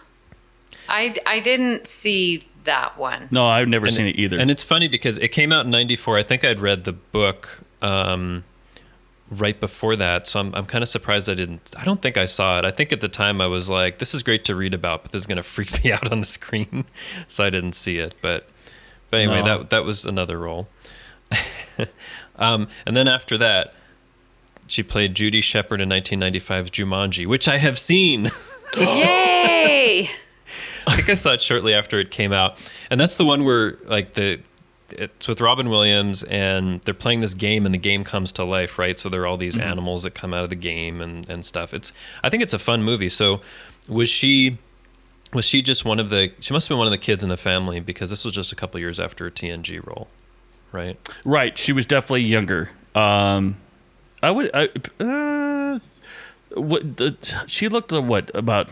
[SPEAKER 1] I, I didn't see that one.
[SPEAKER 5] No, I've never
[SPEAKER 4] And
[SPEAKER 5] seen it either.
[SPEAKER 4] And it's funny because it came out in '94. I think I'd read the book um, right before that, so I'm I'm kind of surprised I didn't. I don't think I saw it. I think at the time I was like, "This is great to read about, but this is going [LAUGHS] to freak me out on the screen," [LAUGHS] so I didn't see it. But but anyway,
[SPEAKER 5] No.
[SPEAKER 4] that that was another role. [LAUGHS] um, and then after that, she played Judy Shepard in 1995's Jumanji, which I have seen.
[SPEAKER 1] Yay! [LAUGHS]
[SPEAKER 4] I think I saw it shortly after it came out, and that's the one where like the it's with Robin Williams, and they're playing this game, and the game comes to life, right? So there are all these animals that come out of the game and and stuff. It's I think it's a fun movie. So was she was she just one of the? She must have been one of the kids in the family because this was just a couple years after a TNG role, right?
[SPEAKER 5] right, she was definitely younger. Um, I would. I, uh, what the, she looked uh, what about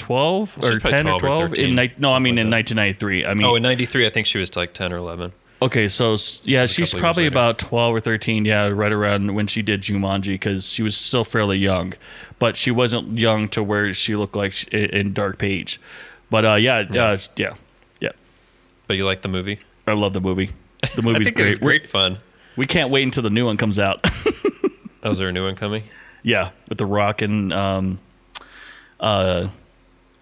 [SPEAKER 5] twelve or ten or
[SPEAKER 4] 12 or
[SPEAKER 5] twelve
[SPEAKER 4] 13,
[SPEAKER 5] in ni- no, I mean in 1993. I mean,
[SPEAKER 4] Oh, in '93, I think she was like 10 or 11.
[SPEAKER 5] Okay, so yeah,
[SPEAKER 4] a
[SPEAKER 5] she's probably about twelve or thirteen. Yeah, right around when she did Jumanji, because she was still fairly young, but she wasn't young to where she looked like she, in Dark Page. But uh, yeah, yeah, uh, yeah, yeah.
[SPEAKER 4] But you like the movie?
[SPEAKER 5] I love the movie. The [LAUGHS] movie's great.
[SPEAKER 4] great fun.
[SPEAKER 5] We can't wait until the new one comes out.
[SPEAKER 4] Oh, is there a new one coming? [LAUGHS]
[SPEAKER 5] yeah, with the Rock and um, uh,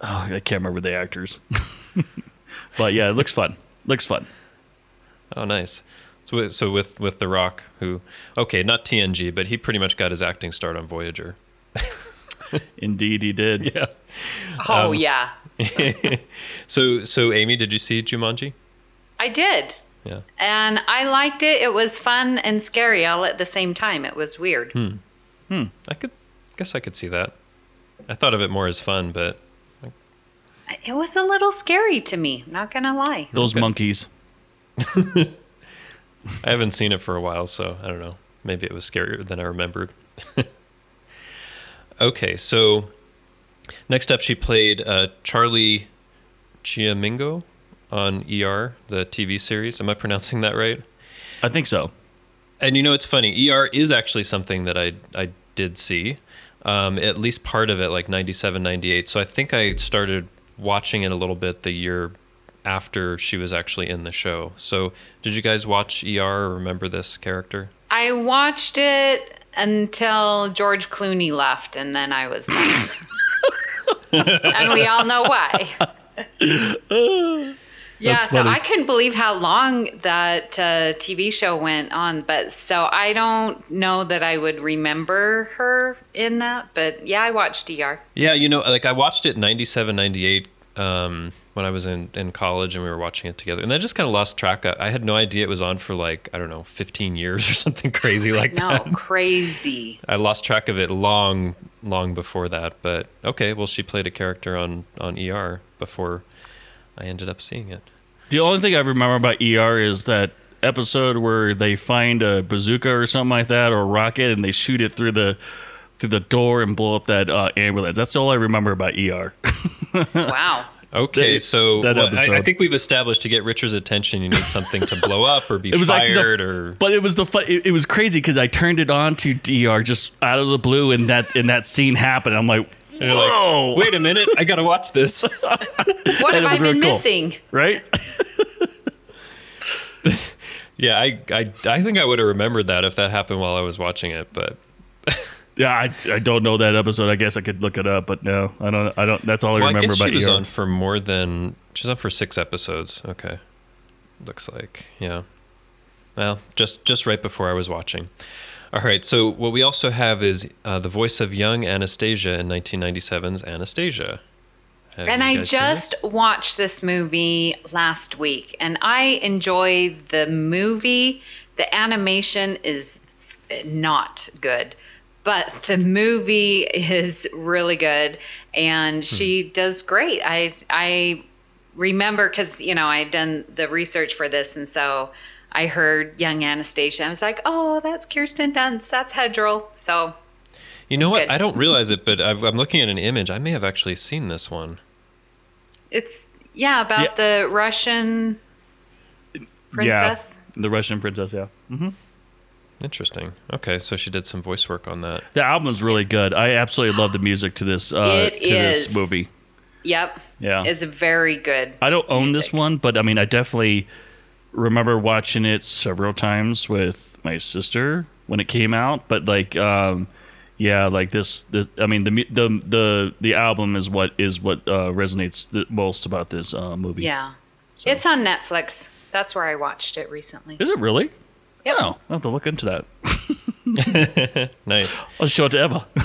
[SPEAKER 5] oh, I can't remember the actors. [LAUGHS] but yeah, it looks fun. Looks fun.
[SPEAKER 4] Oh, nice. So, with- so with with The Rock, who okay, not TNG, but he pretty much got his acting start on Voyager. [LAUGHS]
[SPEAKER 5] Indeed, he did.
[SPEAKER 4] Yeah.
[SPEAKER 1] Oh, yeah. [LAUGHS]
[SPEAKER 4] So so Amy, did you see Jumanji?
[SPEAKER 1] I did.
[SPEAKER 4] Yeah.
[SPEAKER 1] And I liked it. It was fun and scary all at the same time. It was weird. Hmm.
[SPEAKER 4] I could guess I could see that. I thought of it more as fun, but
[SPEAKER 1] It was a little scary to me, not gonna lie.
[SPEAKER 5] Those
[SPEAKER 4] Okay.
[SPEAKER 5] monkeys. [LAUGHS]
[SPEAKER 4] I haven't seen it for a while, so I don't know. Maybe it was scarier than I remembered. [LAUGHS] okay, so next up, she played uh, Charlie Chiemingo on ER, the TV series. Am I pronouncing that right?
[SPEAKER 5] I think so.
[SPEAKER 4] And you know, it's funny. ER is actually something that I I did see, um, at least part of it, like 97, 98. So I think I started watching it a little bit the year after she was actually in the show. So did you guys watch ER or remember this character?
[SPEAKER 1] I watched it until George Clooney left, and then I was [LAUGHS] and we all know why. [LAUGHS] yeah,
[SPEAKER 5] That's
[SPEAKER 1] so
[SPEAKER 5] funny.
[SPEAKER 1] I couldn't believe how long that uh, TV show went on. But so I don't know that I would remember her in that. But yeah, I watched ER.
[SPEAKER 4] Yeah, you know, like I watched it 97, 98 um, when I was in, in college and we were watching it together. And I just kind of lost track. Of, I had no idea it was on for like, I don't know, 15 years or [LAUGHS] something crazy like
[SPEAKER 1] No,
[SPEAKER 4] that.
[SPEAKER 1] No, crazy.
[SPEAKER 4] I lost track of it long, long before that. But okay, well, she played a character on, on ER before I ended up seeing it.
[SPEAKER 5] The only thing I remember about ER is that episode where they find a bazooka or something like that or a rocket and they shoot it through the through the door and blow up that uh, ambulance. That's all I remember about ER. [LAUGHS]
[SPEAKER 1] Wow.
[SPEAKER 4] Okay,
[SPEAKER 5] That-
[SPEAKER 4] so
[SPEAKER 5] that
[SPEAKER 4] well, I, I think we've established to get Richard's attention, you need something to blow up or be [LAUGHS]
[SPEAKER 5] It was actually the-
[SPEAKER 4] fired or.
[SPEAKER 5] But it was the fun, it, it was crazy because I turned it on to DR just out of the blue and that and that scene happened. I'm like,
[SPEAKER 4] You're like,
[SPEAKER 5] whoa,
[SPEAKER 4] Wait a minute, I gotta watch this. [LAUGHS]
[SPEAKER 1] What
[SPEAKER 5] And
[SPEAKER 1] have I been
[SPEAKER 5] cool.
[SPEAKER 1] missing?
[SPEAKER 5] right? [LAUGHS]
[SPEAKER 4] yeah, I, I, I think I would have remembered that if that happened while I was watching it, but [LAUGHS]
[SPEAKER 5] Yeah, I, I don't know that episode. I guess I could look it up, but no, I don't. I don't. That's all I
[SPEAKER 4] well, I
[SPEAKER 5] remember
[SPEAKER 4] guess
[SPEAKER 5] about
[SPEAKER 4] she was
[SPEAKER 5] ER.
[SPEAKER 4] on for more than she's on for six episodes. Okay, looks like yeah. Well, just just right before I was watching. All right, so what we also have is uh, the voice of young Anastasia in 1997's Anastasia. Have
[SPEAKER 1] And I
[SPEAKER 4] guys seen it?
[SPEAKER 1] just watched this movie last week, and I enjoy the movie. The animation is not good, but the movie is really good, and she does great. I I remember because you know I had done the research for this, and so I heard young Anastasia. I was like, oh, that's Kirsten Dunst. That's Hedril. So
[SPEAKER 4] You know what?
[SPEAKER 1] good.
[SPEAKER 4] I don't realize it, but I've, I'm looking at an image. I may have actually seen this one.
[SPEAKER 1] it's, yeah, about
[SPEAKER 5] Yeah.
[SPEAKER 1] the Russian princess.
[SPEAKER 5] Yeah, the Russian princess. Yeah. Hmm.
[SPEAKER 4] Interesting. Okay, so she did some voice work on that.
[SPEAKER 5] The album's really good. I absolutely love the music to this uh,
[SPEAKER 1] It
[SPEAKER 5] to
[SPEAKER 1] is.
[SPEAKER 5] this movie.
[SPEAKER 1] Yep.
[SPEAKER 5] Yeah.
[SPEAKER 1] It's very good.
[SPEAKER 5] I don't own this one, but I mean, I definitely remember watching it several times with my sister when it came out. But like, um, yeah, like this, this. I mean, the the the the album is what is what uh, resonates the most about this uh, movie.
[SPEAKER 1] Yeah. It's on Netflix. That's where I watched it recently.
[SPEAKER 5] Is it really?
[SPEAKER 1] Yep.
[SPEAKER 5] Oh, I'll have to look into that. [LAUGHS]
[SPEAKER 4] Nice. [LAUGHS]
[SPEAKER 5] I'll show it to Eva. [LAUGHS]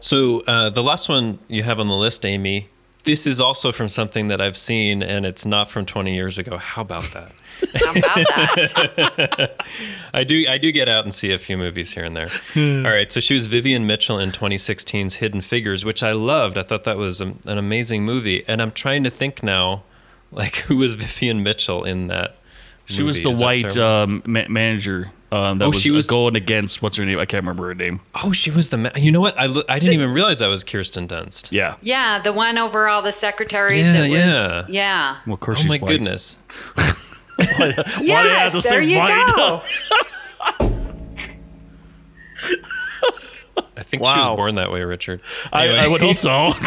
[SPEAKER 4] So uh, the last one you have on the list, Amy, this is also from something that I've seen, and it's not from 20 years ago. How about that?
[SPEAKER 1] How about that? [LAUGHS]
[SPEAKER 4] I do I do get out and see a few movies here and there. All right, so she was Vivian Mitchell in 2016's Hidden Figures, which I loved. I thought that was a, an amazing movie, and I'm trying to think now, like who was Vivian Mitchell in that?
[SPEAKER 5] She was the white um, ma- manager. Um, that
[SPEAKER 4] Oh,
[SPEAKER 5] was,
[SPEAKER 4] she was-
[SPEAKER 5] going against what's her name? I can't remember her name.
[SPEAKER 4] oh, she was the. Ma- you know what? I, lo- I didn't even realize that was Kirsten Dunst.
[SPEAKER 5] Yeah.
[SPEAKER 1] yeah, the one over all the secretaries
[SPEAKER 4] Yeah,
[SPEAKER 1] that was
[SPEAKER 4] yeah.
[SPEAKER 1] yeah.
[SPEAKER 5] Well, of course
[SPEAKER 4] Oh
[SPEAKER 5] she's
[SPEAKER 4] my
[SPEAKER 5] white.
[SPEAKER 4] goodness! [LAUGHS]
[SPEAKER 5] Why do you have to
[SPEAKER 1] Yes,
[SPEAKER 5] say
[SPEAKER 1] there you
[SPEAKER 5] white?
[SPEAKER 1] go. [LAUGHS]
[SPEAKER 4] I think she was born that way, Richard.
[SPEAKER 5] I,
[SPEAKER 4] Anyway.
[SPEAKER 5] I would hope so. [LAUGHS]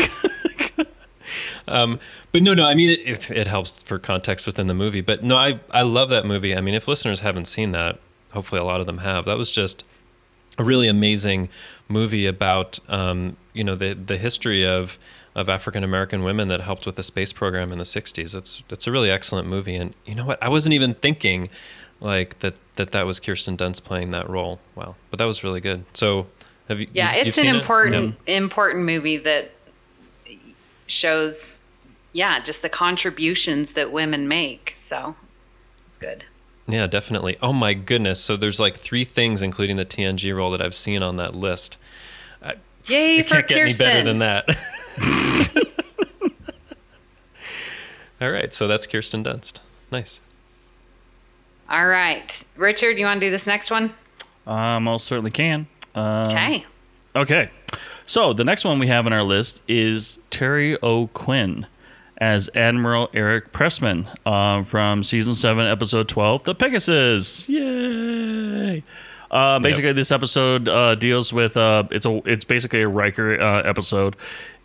[SPEAKER 5] [LAUGHS]
[SPEAKER 4] But no, no. I mean, it, it, it helps for context within the movie. But no, I I love that movie. I mean, if listeners haven't seen that, hopefully a lot of them have. That was just a really amazing movie about um, you know the the history of of African American women that helped with the space program in the '60s. It's it's a really excellent movie. And you know what? I wasn't even thinking like that that that was Kirsten Dunst playing that role. Wow, but that was really good. So. Have you,
[SPEAKER 1] Yeah,
[SPEAKER 4] you've- you've
[SPEAKER 1] it's an
[SPEAKER 4] seen it?
[SPEAKER 1] important important movie that shows yeah, just the contributions that women make. So it's good.
[SPEAKER 4] Yeah, definitely. Oh my goodness. So there's like three things, including the TNG role, that I've seen on that list.
[SPEAKER 1] Yay
[SPEAKER 4] It
[SPEAKER 1] for
[SPEAKER 4] can't get any better than that. [LAUGHS] All right, so that's Kirsten Dunst. Nice.
[SPEAKER 1] All right. Richard, you want to do this next one?
[SPEAKER 5] I most certainly can. Uh,
[SPEAKER 1] Okay.
[SPEAKER 5] Okay. So the next one we have on our list is Terry O'Quinn as Admiral Eric Pressman um, from season seven, episode twelve, "The Pegasus." Yay! Uh, basically, this episode uh, deals with uh, it's a it's basically a Riker uh, episode,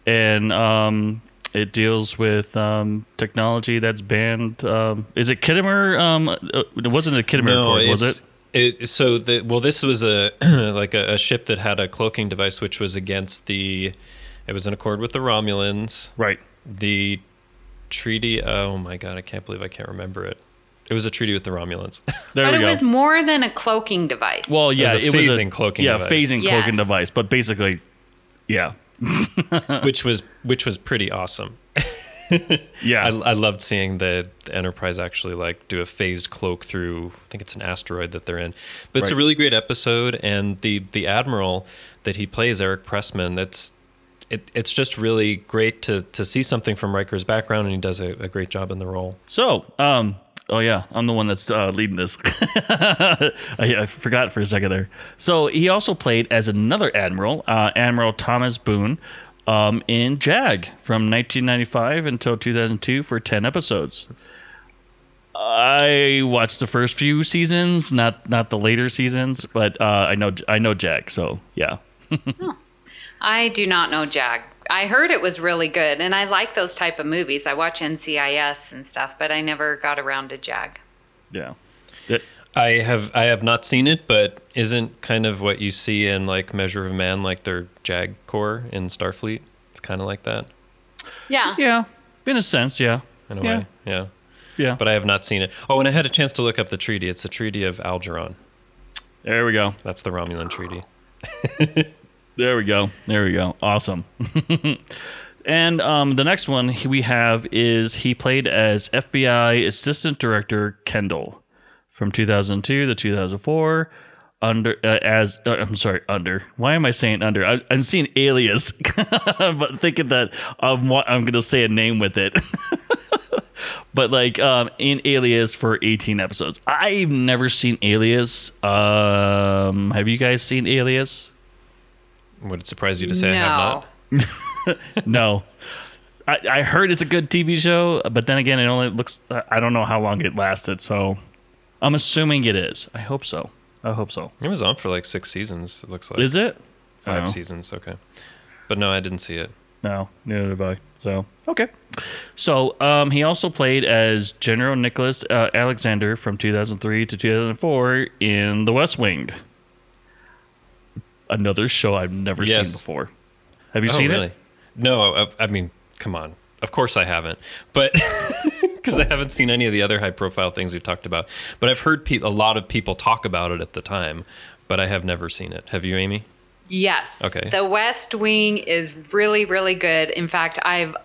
[SPEAKER 5] and um, it deals with um, technology that's banned. Um, is it Khitomer? Um, uh, it wasn't a Khitomer Accords, was it?
[SPEAKER 4] It, so the well, this was a [CLEARS THROAT] like a, a ship that had a cloaking device, which was against the. It was in accord with the Romulans.
[SPEAKER 5] Right.
[SPEAKER 4] The treaty. Oh my god, I can't believe I can't remember it. It was a treaty with the Romulans. [LAUGHS]
[SPEAKER 5] There
[SPEAKER 1] but
[SPEAKER 5] we
[SPEAKER 1] it
[SPEAKER 5] go.
[SPEAKER 1] was more than a cloaking device.
[SPEAKER 5] Well, yeah,
[SPEAKER 4] was a
[SPEAKER 5] it was
[SPEAKER 4] a, cloaking
[SPEAKER 5] yeah,
[SPEAKER 4] device.
[SPEAKER 5] phasing cloaking device, but basically, yeah, [LAUGHS]
[SPEAKER 4] which was which was pretty awesome. [LAUGHS]
[SPEAKER 5] yeah,
[SPEAKER 4] I, I loved seeing the, the Enterprise actually like do a phased cloak through. I think it's an asteroid that they're in, but it's a really great episode. And the the admiral that he plays, Eric Pressman, that's it, it's just really great to to see something from Riker's background, and he does a, a great job in the role.
[SPEAKER 5] So, um, oh yeah, I'm the one that's uh, leading this. [LAUGHS] I, I forgot for a second there. So he also played as another admiral, uh, Admiral Thomas Boone, um, in JAG from 1995 until 2002 for 10 episodes. I watched the first few seasons, not not the later seasons, but uh, I know I know JAG, so yeah. [LAUGHS]
[SPEAKER 1] I do not know Jag. I heard it was really good, and I like those type of movies. I watch NCIS and stuff, but I never got around to Jag.
[SPEAKER 5] Yeah. It-
[SPEAKER 4] I have I have not seen it, but isn't kind of what you see in like Measure of Man, like their Jag Corps in Starfleet. It's kind of like that
[SPEAKER 1] Yeah.
[SPEAKER 5] yeah. In a sense, yeah.
[SPEAKER 4] in a
[SPEAKER 5] Yeah.
[SPEAKER 4] way. Yeah.
[SPEAKER 5] Yeah.
[SPEAKER 4] But I have not seen it. Oh, and I had a chance to look up the treaty. It's the Treaty of Algeron.
[SPEAKER 5] there we go.
[SPEAKER 4] That's the Romulan treaty. [LAUGHS]
[SPEAKER 5] There we go. There we go. Awesome. [LAUGHS] and um, the next one we have is he played as FBI Assistant Director Kendall from 2002 to 2004. Under uh, as uh, I'm sorry, under. Why am I saying under? I, I'm seeing Alias, [LAUGHS] but thinking that I'm I'm to say a name with it. [LAUGHS] but like um, in Alias for 18 episodes. I've never seen Alias. Um, have you guys seen Alias?
[SPEAKER 4] Would it surprise you to say I have not? [LAUGHS]
[SPEAKER 5] no. I, I heard it's a good TV show, but then again, it only looks. I don't know how long it lasted, so I'm assuming it is. I hope so. I hope so.
[SPEAKER 4] It was on for like six seasons. It looks like
[SPEAKER 5] Is it?
[SPEAKER 4] five
[SPEAKER 5] Oh.
[SPEAKER 4] seasons. Okay, but no, I didn't see it.
[SPEAKER 5] No, neither did I. So okay. So um, he also played as General Nicholas uh, Alexander from 2003 to 2004 in The West Wing. Another show I've never seen before. Have you
[SPEAKER 4] oh,
[SPEAKER 5] seen
[SPEAKER 4] really?
[SPEAKER 5] it?
[SPEAKER 4] No, I, I mean, come on. Of course I haven't, but [LAUGHS] because I haven't seen any of the other high-profile things we've talked about. But I've heard pe- a lot of people talk about it at the time, but I have never seen it. Have you, Amy?
[SPEAKER 1] Yes.
[SPEAKER 4] Okay.
[SPEAKER 1] The West Wing is really, really good. In fact, I've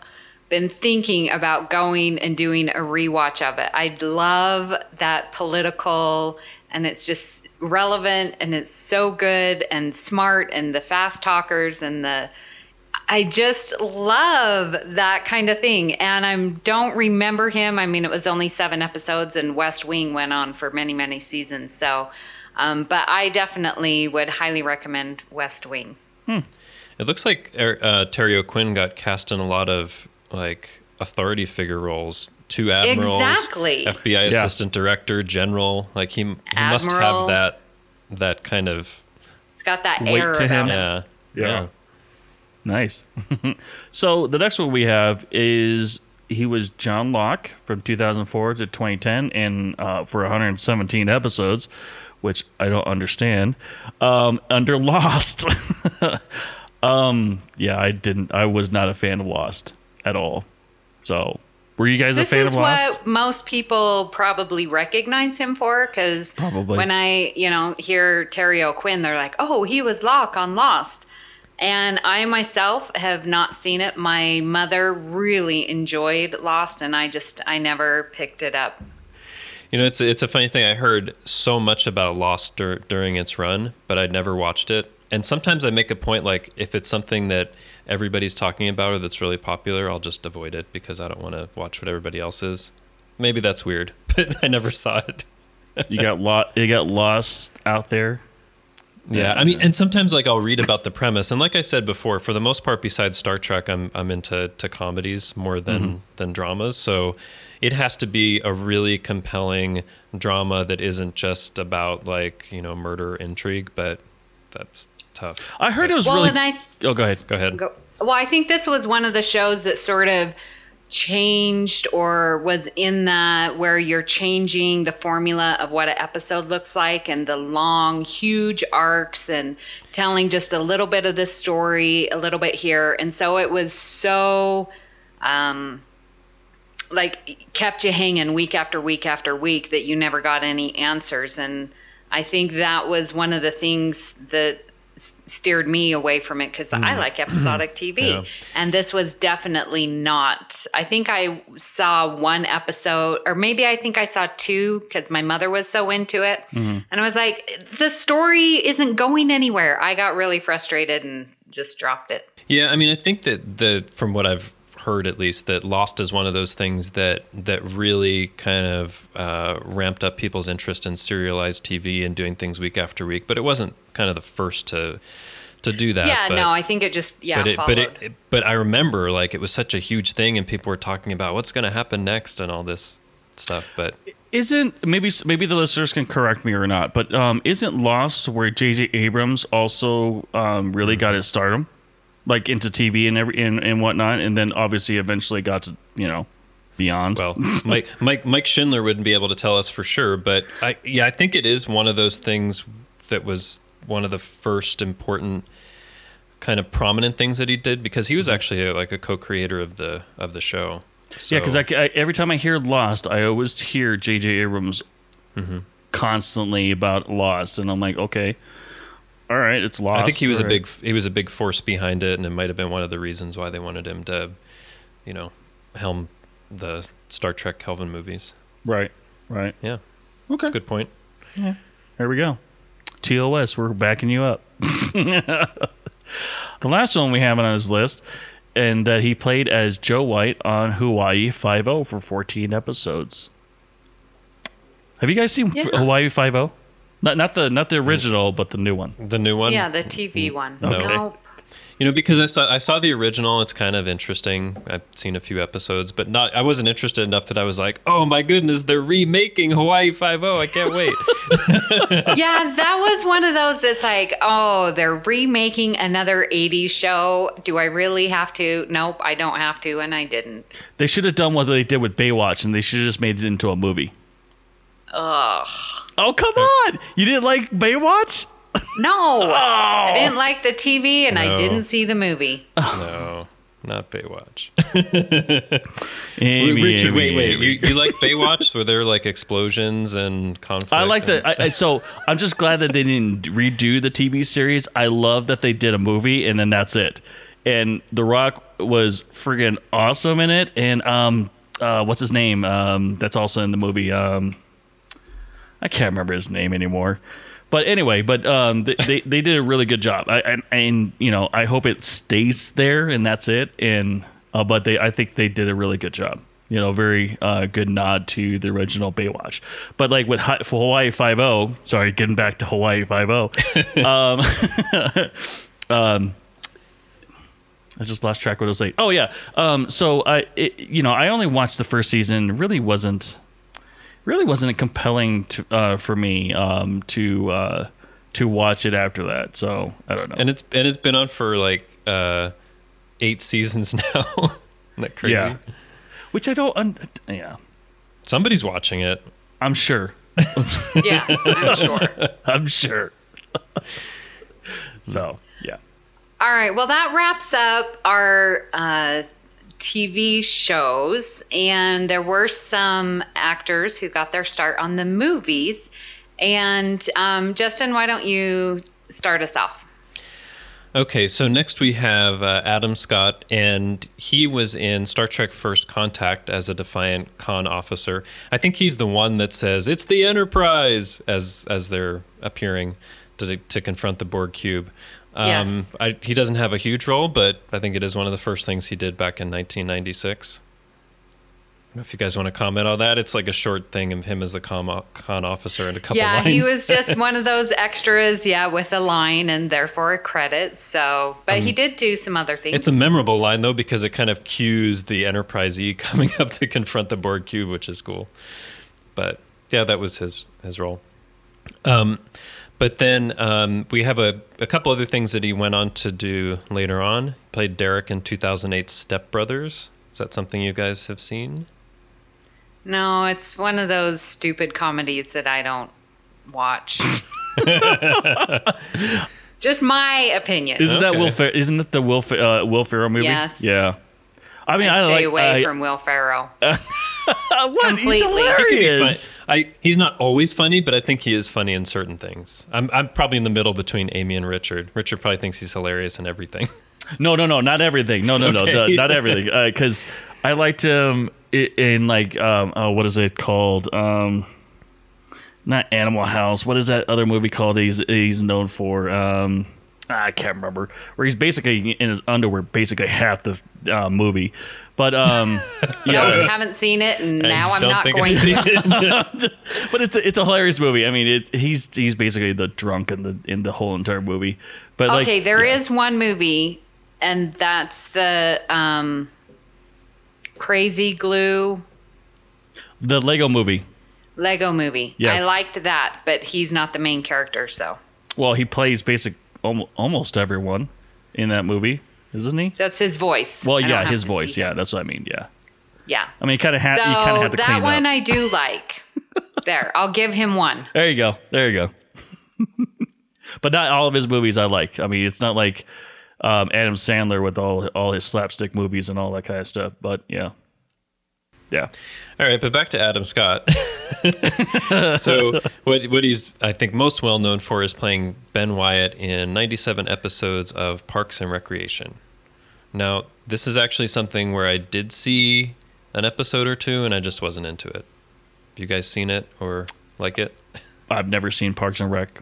[SPEAKER 1] been thinking about going and doing a rewatch of it. I love that political and it's just relevant and it's so good and smart and the fast talkers and the I just love that kind of thing. And I don't remember him. I mean, it was only seven episodes, and West Wing went on for many, many seasons. So, um, but I definitely would highly recommend West Wing.
[SPEAKER 4] It looks like er- uh, Terry O'Quinn got cast in a lot of like authority figure roles. Two admirals,
[SPEAKER 1] Exactly.
[SPEAKER 4] FBI
[SPEAKER 5] Yeah.
[SPEAKER 4] assistant director, general. Like he, he must have that that kind of
[SPEAKER 1] It's got that
[SPEAKER 5] Weight
[SPEAKER 1] air
[SPEAKER 5] to
[SPEAKER 1] about
[SPEAKER 5] him.
[SPEAKER 1] it.
[SPEAKER 4] yeah
[SPEAKER 5] Yeah. Nice. [LAUGHS] so the next one we have is he was John Locke from 2004 to 2010 and uh, for 117 episodes, which I don't understand. Um, under [LAUGHS] Lost. um, yeah, I didn't. I was not a fan of Lost at all. So, were you guys
[SPEAKER 1] This
[SPEAKER 5] a fan
[SPEAKER 1] is
[SPEAKER 5] of Lost?
[SPEAKER 1] what most people probably recognize him for because
[SPEAKER 5] Probably.
[SPEAKER 1] when I, you know, hear Terry O'Quinn, they're like, "Oh, he was Locke on Lost," and I myself have not seen it. My mother really enjoyed Lost, and I just I never picked it up.
[SPEAKER 4] You know, it's it's a funny thing. I heard so much about Lost dur- during its run, but I'd never watched it. And sometimes I make a point like if it's something that everybody's talking about or that's really popular, I'll just avoid it because I don't want to watch what everybody else is. Maybe that's weird, [LAUGHS] but I never saw it.
[SPEAKER 5] you got lo- You got Lost out there.
[SPEAKER 4] Yeah, I mean, and sometimes like I'll read about the premise, and like I said before, for the most part, besides Star Trek, I'm I'm into to comedies more than mm-hmm. than dramas. So it has to be a really compelling drama that isn't just about like you know murder intrigue, but that's tough.
[SPEAKER 5] I heard it was
[SPEAKER 1] Well,
[SPEAKER 5] really.
[SPEAKER 1] and I
[SPEAKER 5] oh, go ahead.
[SPEAKER 4] Go ahead.
[SPEAKER 1] Go. Well, I think this was one of the shows that sort of changed or was in that where you're changing the formula of what an episode looks like and the long, huge arcs and telling just a little bit of the story, a little bit here. And so it was so, um, like kept you hanging week after week after week that you never got any answers and i think that was one of the things that s- steered me away from it because i mm. like episodic [CLEARS THROAT] tv
[SPEAKER 4] Yeah.
[SPEAKER 1] and this was definitely not i think i saw one episode or maybe i think i saw two because my mother was so into it. Mm-hmm. And i was like the story isn't going anywhere. I got really frustrated and just dropped it.
[SPEAKER 4] Yeah, I mean, I think that the from what I've heard at least that Lost is one of those things that that really kind of uh, ramped up people's interest in serialized TV and doing things week after week. But it wasn't kind of the first to to do that.
[SPEAKER 1] yeah
[SPEAKER 4] but,
[SPEAKER 1] no i think it just yeah
[SPEAKER 4] but it,
[SPEAKER 1] followed.
[SPEAKER 4] but it, but I remember like it was such a huge thing, and people were talking about what's going to happen next and all this stuff. But
[SPEAKER 5] Isn't maybe maybe the listeners can correct me or not, but um, isn't Lost where J.J. Abrams also um, really got his stardom, like into TV and every and, and whatnot, and then obviously eventually got to you know beyond.
[SPEAKER 4] Well, [LAUGHS] Mike Mike Mike Schindler wouldn't be able to tell us for sure, but I yeah, I think it is one of those things that was one of the first important kind of prominent things that he did because he was actually like a co-creator of the of the show.
[SPEAKER 5] yeah, because I, I- every time I hear Lost, I always hear J.J. Abrams
[SPEAKER 4] Mm-hmm.
[SPEAKER 5] constantly about Lost, and I'm like, okay, all right, it's Lost.
[SPEAKER 4] I think he was a big he was a big force behind it, and it might have been one of the reasons why they wanted him to, you know, helm the Star Trek Kelvin movies.
[SPEAKER 5] right, right.
[SPEAKER 4] Yeah,
[SPEAKER 5] Okay,
[SPEAKER 4] good point. Yeah.
[SPEAKER 5] There we go. TOS, we're backing you up. [LAUGHS] the last one we have on his list and that he played as Joe White on Hawaii Five O for 14 episodes. Have you guys seen
[SPEAKER 1] Yeah.
[SPEAKER 5] Hawaii Five O? Not not the not the original, but the new one.
[SPEAKER 4] The new one.
[SPEAKER 1] Yeah, the TV mm-hmm. one.
[SPEAKER 5] Okay.
[SPEAKER 1] Nope.
[SPEAKER 4] You know, because I saw I saw the original, it's kind of interesting. I've seen a few episodes, but not. I wasn't interested enough that I was like, "Oh my goodness, they're remaking Hawaii Five O. I can't wait." [LAUGHS] [LAUGHS]
[SPEAKER 1] yeah, that was one of those that's like, oh, they're remaking another 80s show. Do I really have to? Nope, I don't have to, and I didn't.
[SPEAKER 5] They should have done what they did with Baywatch, and they should have just made it into a movie.
[SPEAKER 1] Ugh.
[SPEAKER 5] Oh come on! You didn't like Baywatch?
[SPEAKER 1] No, [LAUGHS] I didn't like the TV, and I didn't see the movie. [LAUGHS]
[SPEAKER 4] no, not Baywatch. [LAUGHS]
[SPEAKER 5] Amy,
[SPEAKER 4] Richard,
[SPEAKER 5] Amy,
[SPEAKER 4] wait, wait.
[SPEAKER 5] Amy.
[SPEAKER 4] You, you like Baywatch, where there are like explosions and conflict?
[SPEAKER 5] I like
[SPEAKER 4] and-
[SPEAKER 5] that. I, I- so I'm just glad that they didn't redo the TV series. I love that they did a movie and then that's it. And The Rock was friggin' awesome in it. And um, uh, what's his name? Um, that's also in the movie. Um, I can't remember his name anymore. But anyway, but um, they, they they did a really good job. I, and, and you know, I hope it stays there and that's it. And uh, but they, I think they did a really good job. You know, very uh, good nod to the original Baywatch. But like with Hi- Hawaii Five O, sorry, getting back to Hawaii Five O. [LAUGHS] um, [LAUGHS] um, I just lost track what I was saying. Oh yeah. Um, so I, it, you know, I only watched the first season. Really wasn't, really wasn't compelling to, uh, for me um, to uh, to watch it after that. So I don't know.
[SPEAKER 4] and it's and it's been on for like uh, eight seasons [LAUGHS] now. Isn't that crazy?
[SPEAKER 5] Yeah. Which I don't. Un- yeah,
[SPEAKER 4] Somebody's watching it.
[SPEAKER 5] I'm sure. [LAUGHS]
[SPEAKER 1] yeah, I'm sure. [LAUGHS]
[SPEAKER 5] I'm sure. so yeah.
[SPEAKER 1] All right. Well, that wraps up our uh, TV shows. And there were some actors who got their start on the movies. And um, Justin, why don't you start us off?
[SPEAKER 4] Okay, so next we have uh, Adam Scott, and he was in Star Trek First Contact as a Defiant Conn officer. I think he's the one that says it's the Enterprise as as they're appearing to to confront the Borg cube. Um,
[SPEAKER 1] Yes.
[SPEAKER 4] I, he doesn't have a huge role, but I think it is one of the first things he did back in 1996. I don't know if you guys want to comment on that. It's like a short thing of him as the conn, conn officer and a couple
[SPEAKER 1] yeah,
[SPEAKER 4] lines.
[SPEAKER 1] he was just [LAUGHS] one of those extras, yeah, with a line and therefore a credit. So, but he did do some other things.
[SPEAKER 4] It's a memorable line though because it kind of cues the Enterprise E [LAUGHS] coming up to confront the Borg cube, which is cool. But yeah, that was his his role. Um, but then um, we have a, a couple other things that he went on to do later on. He played Derek in 2008's Step Brothers. Is that something you guys have seen?
[SPEAKER 1] no, it's one of those stupid comedies that I don't watch. [LAUGHS] just my opinion.
[SPEAKER 5] Isn't that
[SPEAKER 4] Okay.
[SPEAKER 5] Will? Fer- isn't it the Will Fer- uh, Will Ferrell movie?
[SPEAKER 1] Yes.
[SPEAKER 5] Yeah. I mean, I,
[SPEAKER 1] I stay
[SPEAKER 5] like,
[SPEAKER 1] away
[SPEAKER 5] I-
[SPEAKER 1] from Will Ferrell. [LAUGHS] [LAUGHS]
[SPEAKER 5] what? He's
[SPEAKER 1] completely.
[SPEAKER 4] He
[SPEAKER 5] hilarious.
[SPEAKER 4] fun- I, he's not always funny, but I think he is funny in certain things. I'm, I'm probably in the middle between Amy and Richard. Richard probably thinks he's hilarious in everything. [LAUGHS]
[SPEAKER 5] No, no, no, not everything. No, no, no, the- not everything. Because I liked him i- in like, um, oh, what is it called? Um, not Animal House. What is that other movie called? He's he's known for. Um, I can't remember. Where he's basically in his underwear, basically half the uh, movie. But um,
[SPEAKER 1] No, [LAUGHS]
[SPEAKER 5] yeah,
[SPEAKER 1] haven't seen it, and now I'm
[SPEAKER 4] don't
[SPEAKER 1] going
[SPEAKER 4] I've
[SPEAKER 1] to.
[SPEAKER 4] it. [LAUGHS] [LAUGHS]
[SPEAKER 5] but it's a, it's a hilarious movie. I mean, it, he's he's basically the drunk in the in the whole entire movie. But like,
[SPEAKER 1] Okay, there is
[SPEAKER 5] yeah.
[SPEAKER 1] one movie, and that's the um, Crazy Glue
[SPEAKER 5] the Lego movie.
[SPEAKER 1] Lego movie.
[SPEAKER 5] Yes.
[SPEAKER 1] I liked that, but he's not the main character, so
[SPEAKER 5] Well, he plays basic almo- almost everyone in that movie, isn't he?
[SPEAKER 1] that's his voice.
[SPEAKER 5] Well, yeah, his voice. Yeah, that's what I mean. Yeah,
[SPEAKER 1] yeah.
[SPEAKER 5] I mean, kind of ha-
[SPEAKER 1] So
[SPEAKER 5] you kind of have to
[SPEAKER 1] that one
[SPEAKER 5] up.
[SPEAKER 1] I do like. [LAUGHS] there, I'll give him one.
[SPEAKER 5] there you go. There you go. [LAUGHS] but not all of his movies I like. I mean, it's not like um, Adam Sandler with all all his slapstick movies and all that kind of stuff. But yeah, yeah.
[SPEAKER 4] All right, but back to Adam Scott. [LAUGHS] so, what what he's I think most well known for is playing Ben Wyatt in 97 episodes of Parks and Recreation. Now, this is actually something where I did see an episode or two, and I just wasn't into it. Have you guys seen it or like it?
[SPEAKER 5] I've never seen Parks and Rec.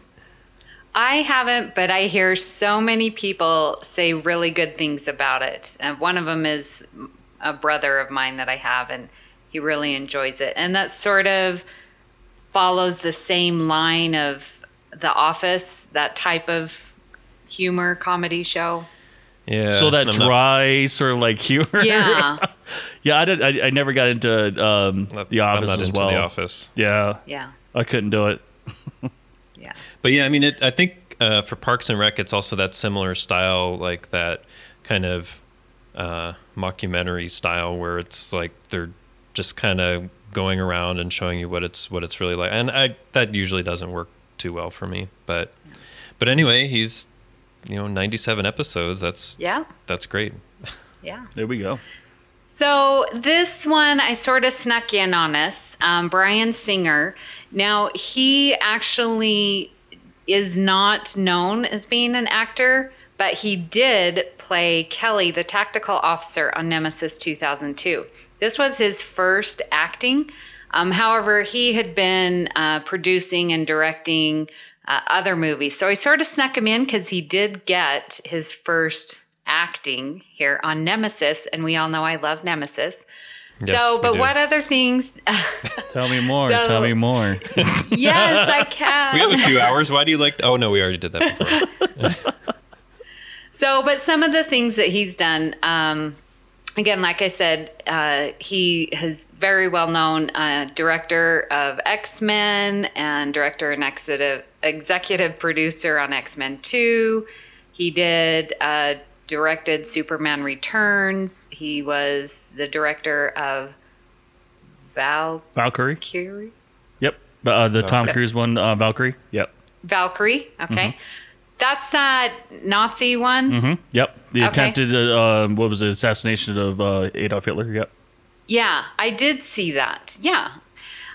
[SPEAKER 1] I haven't, but I hear so many people say really good things about it. And one of them is a brother of mine that I have, and he really enjoys it. And that sort of follows the same line of The Office, that type of humor comedy show.
[SPEAKER 4] Yeah.
[SPEAKER 5] so that
[SPEAKER 4] I'm not-
[SPEAKER 5] dry sort of like humor.
[SPEAKER 1] Yeah. [LAUGHS]
[SPEAKER 5] yeah. I did. I, I never got into um,
[SPEAKER 4] not-
[SPEAKER 5] the
[SPEAKER 4] I'm
[SPEAKER 5] Office
[SPEAKER 4] not
[SPEAKER 5] as
[SPEAKER 4] into
[SPEAKER 5] well.
[SPEAKER 4] The Office.
[SPEAKER 5] Yeah,
[SPEAKER 1] Yeah.
[SPEAKER 5] I couldn't do it. [LAUGHS]
[SPEAKER 1] Yeah.
[SPEAKER 4] But yeah, I mean, it, I think uh, for Parks and Rec, it's also that similar style, like that kind of uh, mockumentary style, where it's like they're just kind of going around and showing you what it's what it's really like. And I that usually doesn't work too well for me. But but anyway, he's you know 97 episodes. That's
[SPEAKER 1] Yeah.
[SPEAKER 4] that's great. [LAUGHS]
[SPEAKER 1] Yeah.
[SPEAKER 5] There we go.
[SPEAKER 1] So this one I sort of snuck in on us. Um, Bryan Singer. Now he actually is not known as being an actor, but he did play Kelly, the tactical officer on Nemesis 2002. This was his first acting. Um, however, he had been uh, producing and directing uh, other movies, so I sort of snuck him in because he did get his first acting here on Nemesis, and we all know I love Nemesis.
[SPEAKER 4] Yes,
[SPEAKER 1] so, but what other things? [LAUGHS]
[SPEAKER 5] Tell me more.
[SPEAKER 1] So-
[SPEAKER 5] tell me more. [LAUGHS]
[SPEAKER 1] yes, I can.
[SPEAKER 4] We have a few hours. Why do you like? Oh no, we already did that before. [LAUGHS]
[SPEAKER 1] So, but some of the things that he's done, um, again, like I said, uh, he is very well known uh, director of X Men and director and executive, executive producer on X Men 2. He did uh, directed Superman Returns. He was the director of Val
[SPEAKER 5] Valkyrie.
[SPEAKER 1] Valkyrie.
[SPEAKER 5] Yep. Uh, the Tom Cruise one, uh, Valkyrie. Yep.
[SPEAKER 1] Valkyrie. Okay. That's that Nazi one.
[SPEAKER 5] hmm Yep. The
[SPEAKER 1] Okay.
[SPEAKER 5] attempted, uh, um, what was it, assassination of uh, Adolf Hitler. Yep.
[SPEAKER 1] Yeah, I did see that. Yeah.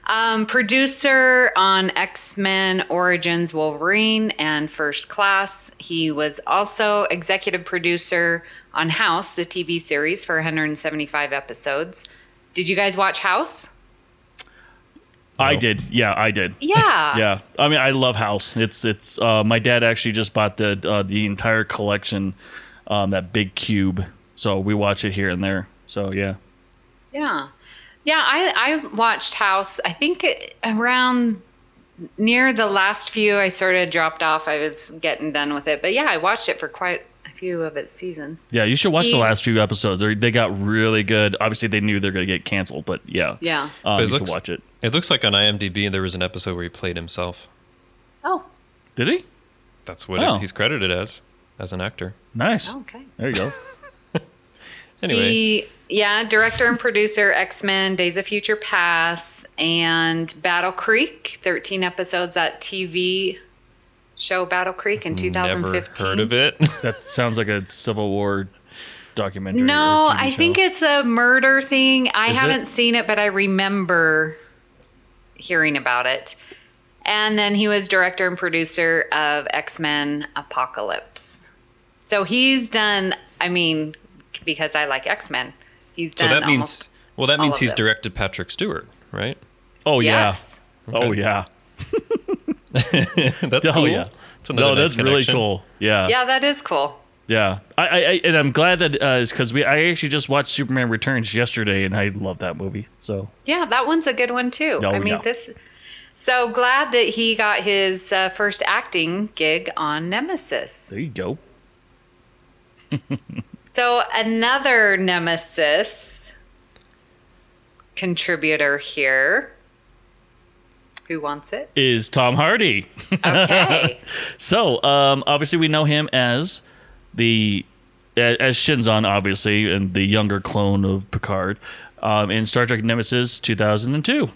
[SPEAKER 1] Um, producer on X Men Origins Wolverine and First Class. He was also executive producer on House, the TV series, for 175 episodes. Did you guys watch House?
[SPEAKER 5] I did. Yeah, I did. [LAUGHS]
[SPEAKER 1] Yeah.
[SPEAKER 5] Yeah, I mean, I love House. It's it's. Uh, my dad actually just bought the uh, the entire collection, um, that big cube. So we watch it here and there. So yeah,
[SPEAKER 1] Yeah. Yeah, I, I watched House, I think around near the last few, I sort of dropped off. I was getting done with it. But yeah, I watched it for quite a few of its seasons.
[SPEAKER 5] yeah. You should watch the last few episodes. They they got really good. Obviously, they knew they're gonna get canceled, but yeah,
[SPEAKER 1] Yeah.
[SPEAKER 5] um,
[SPEAKER 4] But it
[SPEAKER 5] you should watch it.
[SPEAKER 4] It looks like on IMDb there was an episode where he played himself.
[SPEAKER 1] Oh,
[SPEAKER 5] Did he?
[SPEAKER 4] That's what
[SPEAKER 5] Oh.
[SPEAKER 4] it, he's credited as, as an actor.
[SPEAKER 5] Nice.
[SPEAKER 1] Oh, okay.
[SPEAKER 5] There you go. [LAUGHS] [LAUGHS]
[SPEAKER 4] Anyway,
[SPEAKER 1] He, yeah, director and producer, X Men, Days of Future Past, and Battle Creek, 13 episodes, that TV show Battle Creek in 2015.
[SPEAKER 4] never
[SPEAKER 1] 2015.
[SPEAKER 4] heard of it. [LAUGHS]
[SPEAKER 5] that sounds like a Civil War documentary.
[SPEAKER 1] No,
[SPEAKER 5] or TV
[SPEAKER 1] I
[SPEAKER 5] show.
[SPEAKER 1] think it's a murder thing. I
[SPEAKER 5] Is
[SPEAKER 1] haven't
[SPEAKER 5] it?
[SPEAKER 1] seen it, but I remember hearing about it. And then he was director and producer of X Men Apocalypse. So he's done, I mean, because I like X Men, he's done.
[SPEAKER 4] so
[SPEAKER 1] done
[SPEAKER 4] that means well, that means he's
[SPEAKER 1] them.
[SPEAKER 4] directed Patrick Stewart, right?
[SPEAKER 5] Oh
[SPEAKER 1] Yes.
[SPEAKER 5] Oh, yeah. Oh [LAUGHS] yeah. [LAUGHS]
[SPEAKER 4] that's
[SPEAKER 5] Oh
[SPEAKER 4] cool.
[SPEAKER 5] yeah.
[SPEAKER 4] It's another
[SPEAKER 5] No,
[SPEAKER 4] nice
[SPEAKER 5] that's really cool. Yeah.
[SPEAKER 1] Yeah, that is cool.
[SPEAKER 5] Yeah, I, I, I and I'm glad that uh, is because we I actually just watched Superman Returns yesterday, and I love that movie. So
[SPEAKER 1] Yeah, that one's a good one too. I mean, this. So glad that he got his uh, first acting gig on Nemesis.
[SPEAKER 5] there you go. [LAUGHS]
[SPEAKER 1] So another Nemesis contributor here. Who wants it?
[SPEAKER 5] Is Tom Hardy?
[SPEAKER 1] Okay. [LAUGHS]
[SPEAKER 5] so um, obviously we know him as the as Shinzon, obviously, and the younger clone of Picard um, in Star Trek Nemesis 2002,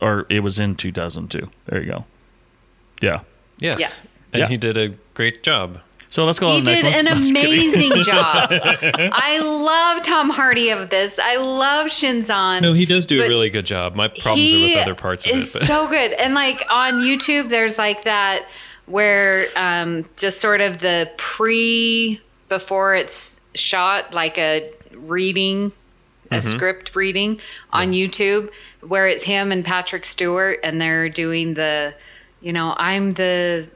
[SPEAKER 5] or it was in 2002. There you go. Yeah.
[SPEAKER 4] Yes.
[SPEAKER 1] Yes.
[SPEAKER 4] And
[SPEAKER 5] Yeah.
[SPEAKER 4] he did a great job.
[SPEAKER 5] So let's go
[SPEAKER 1] he
[SPEAKER 5] on to the
[SPEAKER 1] did
[SPEAKER 5] next
[SPEAKER 1] an [LAUGHS]
[SPEAKER 5] No,
[SPEAKER 1] amazing [LAUGHS] job. I love Tom Hardy of this. I love Shinzon.
[SPEAKER 4] No, he does do a really good job. My problems are with other parts of it.
[SPEAKER 1] is
[SPEAKER 4] But
[SPEAKER 1] so good. And like on YouTube, there's like that where um, just sort of the pre before it's shot, like a reading, a
[SPEAKER 4] Mm-hmm.
[SPEAKER 1] script reading on YouTube, where it's him and Patrick Stewart, and they're doing the, you know, I'm the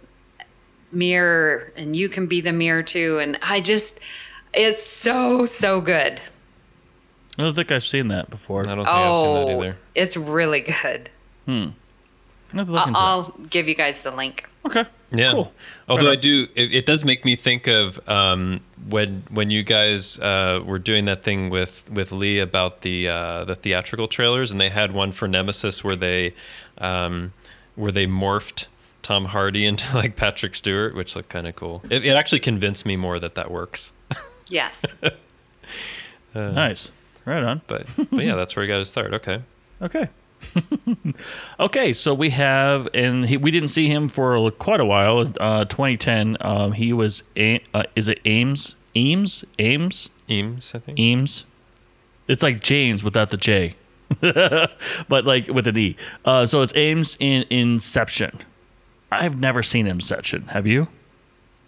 [SPEAKER 1] mirror and you can be the mirror too. And I just, it's so, so good.
[SPEAKER 5] I don't think I've seen that before.
[SPEAKER 4] I don't think I've seen that
[SPEAKER 1] Oh,
[SPEAKER 4] either.
[SPEAKER 1] it's really good.
[SPEAKER 5] I have to look
[SPEAKER 1] I'll. I'll give you guys the link.
[SPEAKER 5] Okay.
[SPEAKER 4] Yeah.
[SPEAKER 5] Cool.
[SPEAKER 4] Although
[SPEAKER 5] Right
[SPEAKER 4] I do, it, it does make me think of um, when when you guys uh, were doing that thing with with Lee about the uh, the theatrical trailers, and they had one for Nemesis where they um, where they morphed Tom Hardy [LAUGHS] into like Patrick Stewart, which looked kind of cool. It, it actually convinced me more that that works. [LAUGHS]
[SPEAKER 1] Yes.
[SPEAKER 5] Nice. Right on.
[SPEAKER 4] But but yeah, that's where I got to start. Okay.
[SPEAKER 5] Okay. [LAUGHS] okay, so we have, and he, we didn't see him for quite a while. Uh, 2010, um, he was, a, uh, is it Ames? Ames? Ames?
[SPEAKER 4] Eames, I think.
[SPEAKER 5] Eames? It's like James without the J, [LAUGHS] but like with an E. Uh, so it's Ames in Inception. I've never seen Inception. Have you?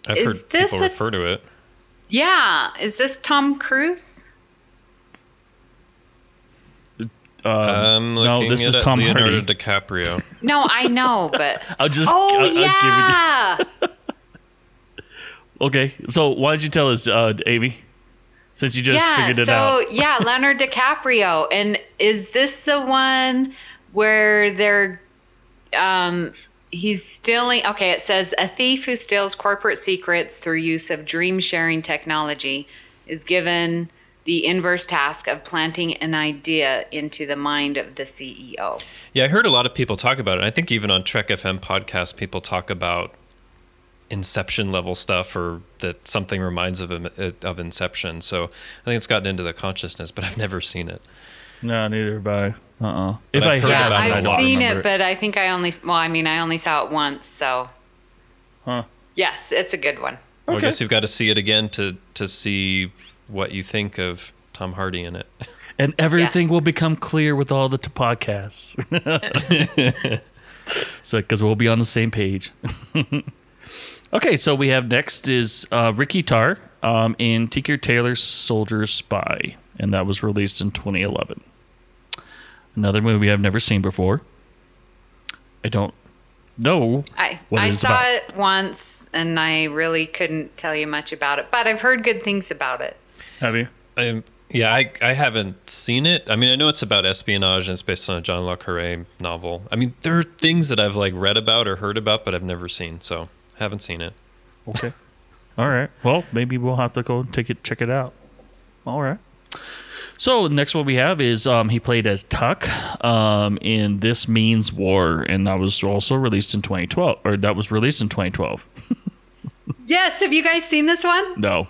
[SPEAKER 4] I've
[SPEAKER 1] Is
[SPEAKER 4] heard
[SPEAKER 1] this
[SPEAKER 4] people
[SPEAKER 1] a-
[SPEAKER 4] refer to it.
[SPEAKER 1] yeah. Is this Tom Cruise?
[SPEAKER 4] Um,
[SPEAKER 5] no,
[SPEAKER 4] looking
[SPEAKER 5] this
[SPEAKER 4] it
[SPEAKER 5] is
[SPEAKER 4] up,
[SPEAKER 5] Tom
[SPEAKER 4] Leonardo
[SPEAKER 5] Hardy.
[SPEAKER 4] DiCaprio. [LAUGHS]
[SPEAKER 1] No, I know, but. [LAUGHS]
[SPEAKER 5] I'll just.
[SPEAKER 1] Oh,
[SPEAKER 5] I'll- I'll give it-
[SPEAKER 1] yeah. [LAUGHS]
[SPEAKER 5] okay, so why don't you tell us, uh, Amy? Since you just
[SPEAKER 1] yeah.
[SPEAKER 5] figured it
[SPEAKER 1] so,
[SPEAKER 5] out.
[SPEAKER 1] yeah, Leonard DiCaprio. And is this the one where they're. Um, he's stealing. Okay, it says a thief who steals corporate secrets through use of dream sharing technology is given the inverse task of planting an idea into the mind of the CEO.
[SPEAKER 4] Yeah, I heard a lot of people talk about it. I think even on Trek FM podcast, people talk about Inception level stuff, or that something reminds of of Inception. So I think it's gotten into the consciousness, but I've never seen it.
[SPEAKER 5] No, neither have I. Uh uh
[SPEAKER 4] But
[SPEAKER 5] If I
[SPEAKER 4] I've
[SPEAKER 5] heard
[SPEAKER 4] heard
[SPEAKER 1] yeah,
[SPEAKER 5] about it, I
[SPEAKER 1] I've
[SPEAKER 5] don't
[SPEAKER 1] seen
[SPEAKER 5] remember
[SPEAKER 1] it, but I think I only. Well, I mean, I only saw it once, so
[SPEAKER 5] Huh.
[SPEAKER 1] yes, it's a good one.
[SPEAKER 4] Well, I guess you've got to see it again to to see what you think of Tom Hardy in it. [LAUGHS]
[SPEAKER 5] and everything
[SPEAKER 1] Yes.
[SPEAKER 5] will become clear with all the t- podcasts. [LAUGHS] so, because we'll be on the same page. [LAUGHS] okay, so we have next is uh, Ricky Tarr um, in Tinker Tailor Soldier Spy, and that was released in 2011. Another movie I've never seen before. I don't know.
[SPEAKER 1] I
[SPEAKER 5] what
[SPEAKER 1] I
[SPEAKER 5] it is
[SPEAKER 1] saw
[SPEAKER 5] about.
[SPEAKER 1] it once, and I really couldn't tell you much about it, but I've heard good things about it.
[SPEAKER 5] Have you?
[SPEAKER 4] I, yeah, I I haven't seen it. I mean, I know it's about espionage and it's based on a John le Carre novel. I mean, there are things that I've like read about or heard about, but I've never seen. So haven't seen it.
[SPEAKER 5] Okay. [LAUGHS] All right. Well, maybe we'll have to go take it, check it out. All right. So next one we have is um, he played as Tuck um, in This Means War, and that was also released in 2012, or that was released in 2012. [LAUGHS]
[SPEAKER 1] Yes, have you guys seen this one?
[SPEAKER 5] No.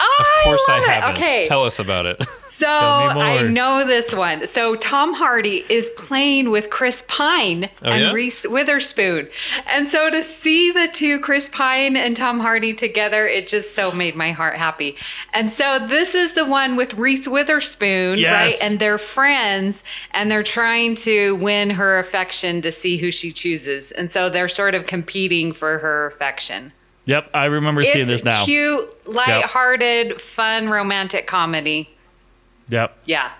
[SPEAKER 1] Oh,
[SPEAKER 4] Of course, I,
[SPEAKER 1] it.
[SPEAKER 4] haven't.
[SPEAKER 1] Okay,
[SPEAKER 4] Tell us about it. [LAUGHS]
[SPEAKER 1] so
[SPEAKER 5] Tell me more.
[SPEAKER 1] I know this one. So Tom Hardy is playing with Chris Pine
[SPEAKER 4] Oh,
[SPEAKER 1] and
[SPEAKER 4] yeah?
[SPEAKER 1] Reese Witherspoon, and so to see the two, Chris Pine and Tom Hardy together, it just so made my heart happy. And so this is the one with Reese Witherspoon,
[SPEAKER 5] Yes.
[SPEAKER 1] right? And they're friends, and they're trying to win her affection to see who she chooses, and so they're sort of competing for her affection.
[SPEAKER 5] Yep, I remember seeing this now.
[SPEAKER 1] It's cute, light-hearted, fun, romantic comedy.
[SPEAKER 5] Yep.
[SPEAKER 1] Yeah.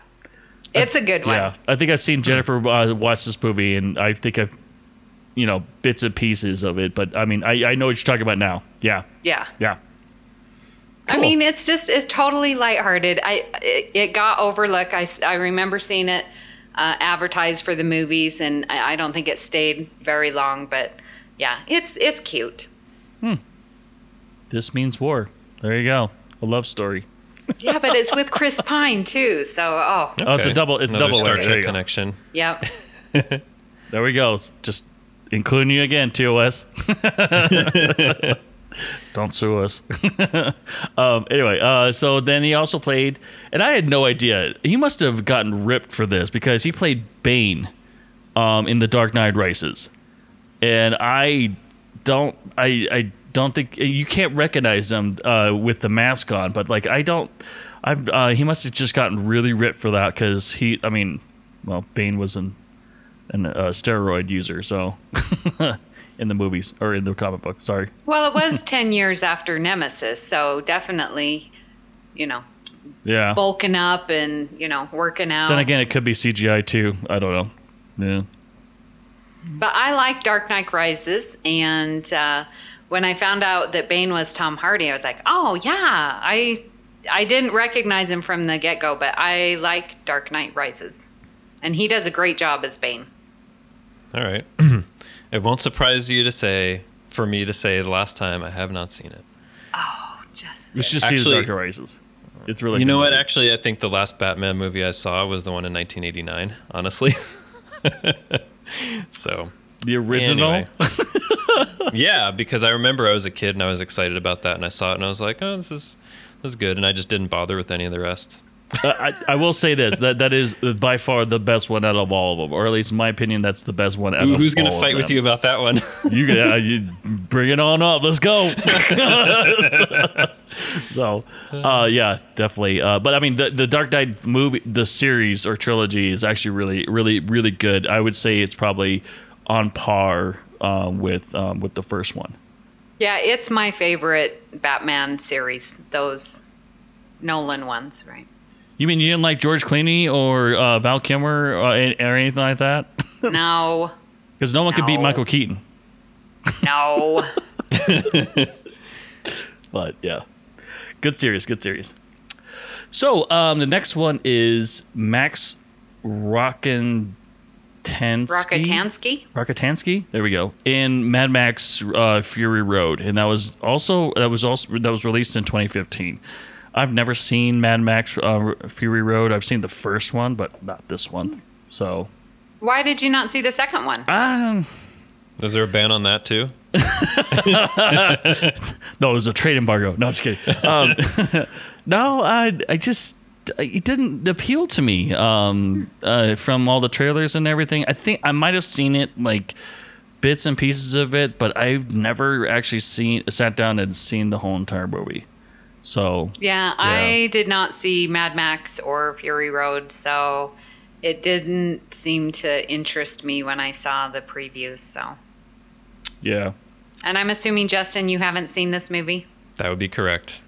[SPEAKER 1] It's a good one.
[SPEAKER 5] Yeah, I think I've seen Jennifer uh, watch this movie, and I think I've, you know, bits and pieces of it. But I mean, I, I know what you're talking about now. Yeah,
[SPEAKER 1] Yeah.
[SPEAKER 5] yeah.
[SPEAKER 1] I mean, it's just it's totally lighthearted. I it, it got overlooked. I, I remember seeing it uh, advertised for the movies, and I, I don't think it stayed very long. But yeah, it's it's cute.
[SPEAKER 5] This means war. There you go. A love story. [LAUGHS]
[SPEAKER 1] Yeah, but it's with Chris Pine too. So oh,
[SPEAKER 5] Oh, it's a double- it's
[SPEAKER 4] Another
[SPEAKER 5] double
[SPEAKER 4] Star Trek connection.
[SPEAKER 1] yep. [LAUGHS]
[SPEAKER 5] There we go. It's just including you again, TOS. [LAUGHS] Don't sue us. um, anyway, uh, so then he also played, and I had no idea. He must have gotten ripped for this because he played Bane um, in The Dark Knight Rises, and I don't, I, I don't think you can't recognize him uh, with the mask on, but like I don't. I've, uh, he must have just gotten really ripped for that because he, I mean, well, Bane was an an uh, steroid user, so [LAUGHS] in the movies or in the comic book. Sorry.
[SPEAKER 1] Well, it [LAUGHS] was ten years after Nemesis, so definitely, you know,
[SPEAKER 5] Yeah.
[SPEAKER 1] bulking up and you know working out.
[SPEAKER 5] then again, it could be CGI too. I don't know. Yeah.
[SPEAKER 1] But I like Dark Knight Rises, and uh, when I found out that Bane was Tom Hardy, I was like, oh yeah, I I didn't recognize him from the get go, but I like Dark Knight Rises, and he does a great job as Bane.
[SPEAKER 4] All right. [CLEARS THROAT] it won't surprise you to say, for me to say, the last time I have not seen it.
[SPEAKER 1] Oh, just
[SPEAKER 5] You should see
[SPEAKER 4] Actually-
[SPEAKER 5] the Dark Knight Rises. It's really.
[SPEAKER 4] you know what?
[SPEAKER 5] movie.
[SPEAKER 4] Actually, I think the last Batman movie I saw was the one in 1989. Honestly. [LAUGHS] so
[SPEAKER 5] the original.
[SPEAKER 4] Anyway. [LAUGHS] yeah, because I remember I was a kid and I was excited about that, and I saw it and I was like, "Oh, this is this is good," and I just didn't bother with any of the rest.
[SPEAKER 5] Uh, I, I will say this: that that is by far the best one out of all of them, or at least in my opinion, that's the best one out of
[SPEAKER 4] who's going to fight with you about that one?
[SPEAKER 5] You, uh, you bring it on up. Let's go. [LAUGHS] so, uh, yeah, definitely. Uh, but I mean, the the Dark Knight movie, the series or trilogy is actually really, really, really good. I would say it's probably on par uh, with um, with the first one.
[SPEAKER 1] yeah, it's my favorite Batman series. Those Nolan ones, right?
[SPEAKER 5] You mean you didn't like George Clooney or uh, Val Kilmer or, or anything like that? [LAUGHS]
[SPEAKER 1] No, [LAUGHS]
[SPEAKER 5] Because no one could beat Michael Keaton.
[SPEAKER 1] no. [LAUGHS]
[SPEAKER 5] But yeah, good series, good series. So um, the next one is Max Rockatansky.
[SPEAKER 1] Rockatansky.
[SPEAKER 5] Rockatansky. There we go. In Mad Max uh, Fury Road, and that was also that was also that was released in 2015. I've never seen Mad Max uh, Fury Road. I've seen the first one, but not this one. So,
[SPEAKER 1] Why did you not see the second one?
[SPEAKER 5] um,
[SPEAKER 4] is there a ban on that too? [LAUGHS]
[SPEAKER 5] no, it was a trade embargo. No, just kidding. Um, [LAUGHS] no, I I just it didn't appeal to me um, uh, from all the trailers and everything. I think I might have seen it like bits and pieces of it, but I've never actually seen sat down and seen the whole entire movie. So
[SPEAKER 1] Yeah, I did not see Mad Max or Fury Road, so it didn't seem to interest me when I saw the previews. So,
[SPEAKER 5] yeah,
[SPEAKER 1] and I'm assuming Justin, you haven't seen this movie.
[SPEAKER 4] That would be correct.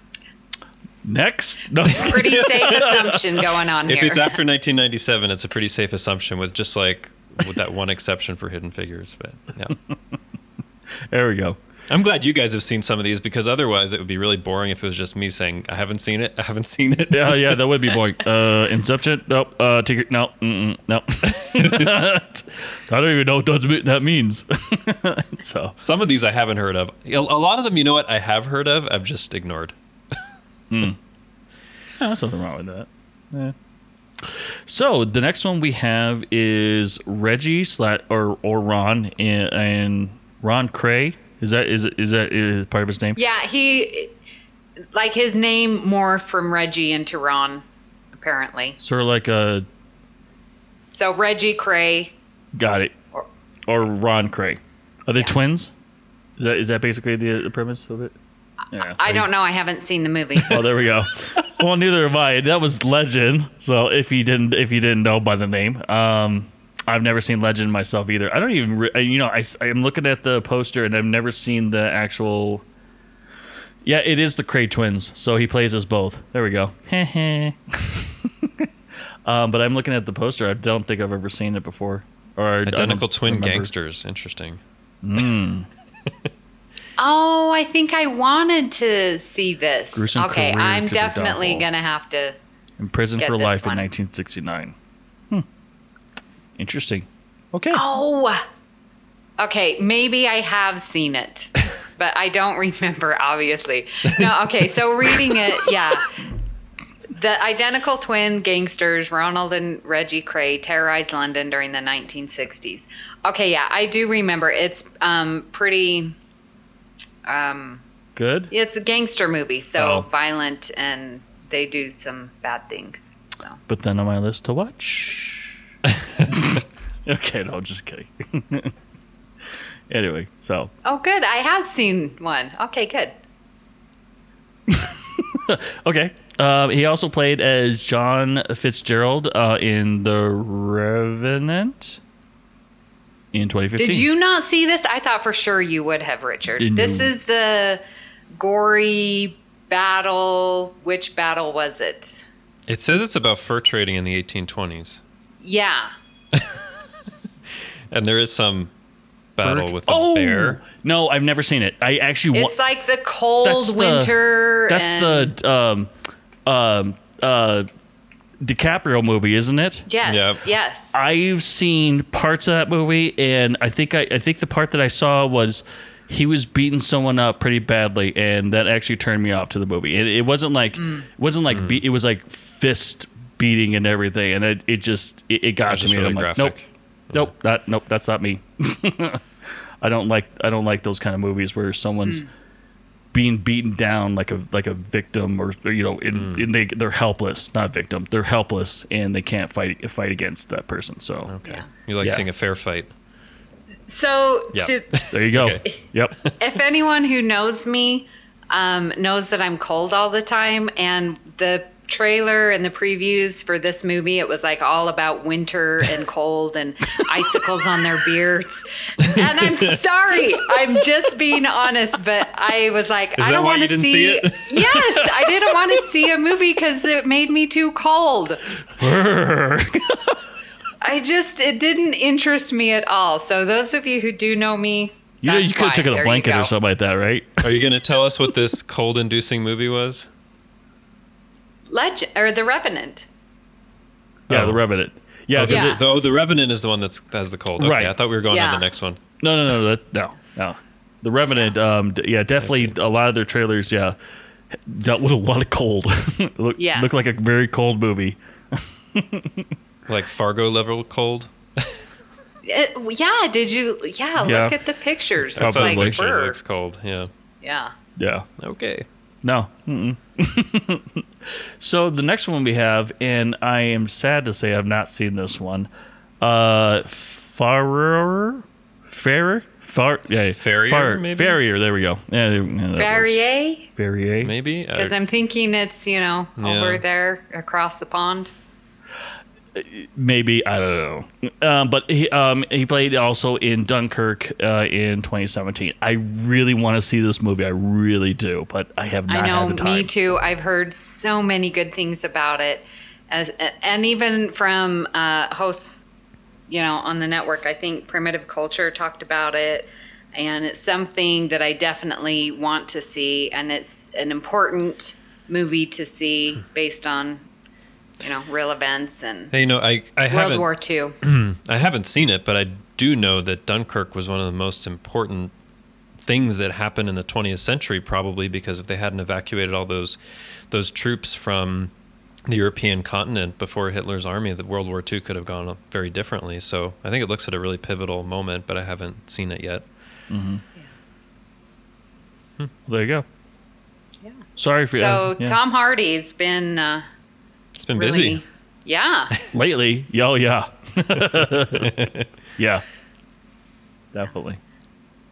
[SPEAKER 5] Next. No, [LAUGHS]
[SPEAKER 1] Pretty safe assumption going on
[SPEAKER 4] If
[SPEAKER 1] here.
[SPEAKER 4] If it's after 1997, it's a pretty safe assumption, with just like with that one exception for Hidden Figures. But yeah, [LAUGHS]
[SPEAKER 5] there we go.
[SPEAKER 4] I'm glad you guys have seen some of these because otherwise it would be really boring if it was just me saying I haven't seen it. I haven't seen it.
[SPEAKER 5] Yeah, yeah, that would be boring. [LAUGHS] Uh, Inception? Nope. Uh, Ticket? No. Mm-mm, no. I don't even know what that means. so
[SPEAKER 4] Some of these I haven't heard of. A a lot of them, you know what, I have heard of. I've just ignored. Hmm.
[SPEAKER 5] Yeah, there's nothing wrong with that. Yeah. So the next one we have is Reggie Slat or or Ron and, and Ron Kray. Is that is is that is part of his name?
[SPEAKER 1] yeah, he like his name morphed from Reggie into Ron, apparently.
[SPEAKER 5] Sort of like a
[SPEAKER 1] So Reggie Kray.
[SPEAKER 5] got it
[SPEAKER 1] Or-
[SPEAKER 5] or Ron Kray. Are they
[SPEAKER 1] Yeah.
[SPEAKER 5] twins? Is that is that basically the, the premise of it? Yeah.
[SPEAKER 1] I don't know. I haven't seen the movie.
[SPEAKER 5] Oh, there we go. [LAUGHS] well, neither have I. That was Legend. So if you didn't, if you didn't know by the name, um, I've never seen Legend myself either. I don't even, re- you know, I, am looking at the poster and I've never seen the actual. Yeah, it is the Kray twins. So he plays us both. There we go. [LAUGHS] um, but I'm looking at the poster. I don't think I've ever seen it before. Or
[SPEAKER 4] Identical twin
[SPEAKER 5] remember.
[SPEAKER 4] gangsters. Interesting. [LAUGHS]
[SPEAKER 1] Oh, I think I wanted to see this.
[SPEAKER 5] Gruesome
[SPEAKER 1] okay,
[SPEAKER 5] career
[SPEAKER 1] I'm
[SPEAKER 5] to
[SPEAKER 1] definitely
[SPEAKER 5] downfall.
[SPEAKER 1] gonna have to.
[SPEAKER 5] In prison
[SPEAKER 1] Get
[SPEAKER 5] for
[SPEAKER 1] this
[SPEAKER 5] life
[SPEAKER 1] one.
[SPEAKER 5] in 1969. Hmm. Interesting. Okay.
[SPEAKER 1] Oh. Okay, maybe I have seen it, [LAUGHS] but I don't remember. Obviously, no. Okay, so reading it, yeah. The identical twin gangsters, Ronald and Reggie Kray, terrorized London during the 1960s. Okay, yeah, I do remember. It's um, pretty. Um,
[SPEAKER 5] Good.
[SPEAKER 1] it's a gangster movie, so
[SPEAKER 5] Oh.
[SPEAKER 1] violent, and they do some bad things. So.
[SPEAKER 5] But then on my list to watch. [LAUGHS] okay, no, just kidding. [LAUGHS] anyway, so
[SPEAKER 1] Oh, good. I have seen one. Okay, good. [LAUGHS]
[SPEAKER 5] okay. Uh, he also played as John Fitzgerald uh, in The Revenant in 2015.
[SPEAKER 1] Did you not see this? I thought for sure you would have, Richard.
[SPEAKER 5] Didn't
[SPEAKER 1] This
[SPEAKER 5] you?
[SPEAKER 1] is the gory battle. Which battle was it?
[SPEAKER 4] It says it's about fur trading in the 1820s,
[SPEAKER 1] Yeah. [LAUGHS]
[SPEAKER 4] and there is some battle
[SPEAKER 5] Bird-
[SPEAKER 4] with a
[SPEAKER 5] oh
[SPEAKER 4] bear.
[SPEAKER 5] no, I've never seen it. I actually wa-
[SPEAKER 1] It's like the cold
[SPEAKER 5] That's the-
[SPEAKER 1] winter.
[SPEAKER 5] That's
[SPEAKER 1] and,
[SPEAKER 5] the um, um, uh, DiCaprio movie, isn't it?
[SPEAKER 1] yes,
[SPEAKER 4] Yep.
[SPEAKER 1] yes.
[SPEAKER 5] I've seen parts of that movie, and I think I, I think the part that I saw was he was beating someone up pretty badly, and that actually turned me off to the movie. It, it wasn't like
[SPEAKER 1] Mm.
[SPEAKER 5] it wasn't like be, it was like fist beating and everything, and it, it just it, it got
[SPEAKER 4] That's
[SPEAKER 5] to me.
[SPEAKER 4] really
[SPEAKER 5] I'm like,
[SPEAKER 4] graphic.
[SPEAKER 5] nope, nope, that nope, that's not me. [LAUGHS] I don't like I don't like those kind of movies where someone's
[SPEAKER 1] Mm.
[SPEAKER 5] Being beaten down like a like a victim or, or, you know in,
[SPEAKER 1] Mm.
[SPEAKER 5] in they they're helpless not victim they're helpless and they can't fight fight against that person so
[SPEAKER 4] Okay.
[SPEAKER 1] Yeah.
[SPEAKER 4] You like
[SPEAKER 5] Yeah.
[SPEAKER 4] seeing a fair fight.
[SPEAKER 1] So,
[SPEAKER 4] Yeah.
[SPEAKER 1] to, [LAUGHS]
[SPEAKER 5] there you go
[SPEAKER 4] Okay.
[SPEAKER 5] yep [LAUGHS]
[SPEAKER 1] if anyone who knows me um, knows that I'm cold all the time, and the trailer and the previews for this movie, it was like all about winter and [LAUGHS] cold and icicles on their beards. And I'm [LAUGHS] sorry, I'm just being honest, but I was like,
[SPEAKER 4] Is
[SPEAKER 1] I don't want to see.
[SPEAKER 4] see it? [LAUGHS]
[SPEAKER 1] yes, I didn't want to see a movie because it made me too cold. I just it didn't interest me at all. So those of you who do know me,
[SPEAKER 5] you know you could have taken a
[SPEAKER 1] you
[SPEAKER 5] blanket or something like that right
[SPEAKER 4] Are you going to tell us what this cold inducing movie was?
[SPEAKER 1] Legend or the Revenant.
[SPEAKER 5] yeah
[SPEAKER 4] Oh.
[SPEAKER 5] the revenant yeah because
[SPEAKER 1] Yeah.
[SPEAKER 5] it
[SPEAKER 4] Oh, the Revenant is the one that's has the cold. Okay,
[SPEAKER 5] Right.
[SPEAKER 4] I thought we were going
[SPEAKER 1] Yeah.
[SPEAKER 4] on the next one.
[SPEAKER 5] no no no that, no no the revenant um yeah definitely a lot of their trailers yeah dealt with a lot of cold [LAUGHS] look
[SPEAKER 1] Yes.
[SPEAKER 5] looked like a very cold movie
[SPEAKER 4] Like Fargo level cold.
[SPEAKER 1] It- yeah, did you? Yeah,
[SPEAKER 5] Yeah.
[SPEAKER 1] look at the pictures.
[SPEAKER 4] I
[SPEAKER 1] It's
[SPEAKER 4] the
[SPEAKER 1] like
[SPEAKER 4] pictures.
[SPEAKER 1] fur.
[SPEAKER 4] Looks cold. Yeah.
[SPEAKER 1] Yeah.
[SPEAKER 5] yeah
[SPEAKER 4] Okay.
[SPEAKER 5] No. [LAUGHS] So the next one we have, and I am sad to say I've not seen this one. Uh, Farrer, Farrer, Far, yeah,
[SPEAKER 4] Farrier,
[SPEAKER 5] Far-
[SPEAKER 4] maybe?
[SPEAKER 5] Farrier. There we go. Yeah, there- yeah, that works.
[SPEAKER 1] Barrier?
[SPEAKER 5] Farrier.
[SPEAKER 4] Maybe.
[SPEAKER 1] Because I'm thinking it's, you know,
[SPEAKER 4] Yeah.
[SPEAKER 1] over there across the pond.
[SPEAKER 5] Maybe I don't know. Um, but he um, he played also in Dunkirk uh, in 2017. I really want to see this movie. I really do, but I have not
[SPEAKER 1] I know,
[SPEAKER 5] had the time.
[SPEAKER 1] me too. I've heard so many good things about it. As, and even from uh, hosts, you know, on the network, I think Primitive Culture talked about it. And it's something that I definitely want to see. And it's an important movie to see based on, you know, real events and
[SPEAKER 4] hey, you know, I I
[SPEAKER 1] World
[SPEAKER 4] haven't
[SPEAKER 1] War [CLEARS THROAT] II.
[SPEAKER 4] I haven't seen it, but I do know that Dunkirk was one of the most important things that happened in the 20th century, probably because if they hadn't evacuated all those those troops from the European continent before Hitler's army, the World War II could have gone very differently. So I think it looks at a really pivotal moment, but I haven't seen it yet.
[SPEAKER 5] There you go.
[SPEAKER 1] Yeah.
[SPEAKER 5] Sorry for that.
[SPEAKER 1] So
[SPEAKER 5] yeah.
[SPEAKER 1] Tom Hardy's been uh,
[SPEAKER 4] It's been
[SPEAKER 1] really,
[SPEAKER 4] busy.
[SPEAKER 1] yeah. [LAUGHS]
[SPEAKER 5] lately. Yo, yeah, [LAUGHS] yeah, definitely.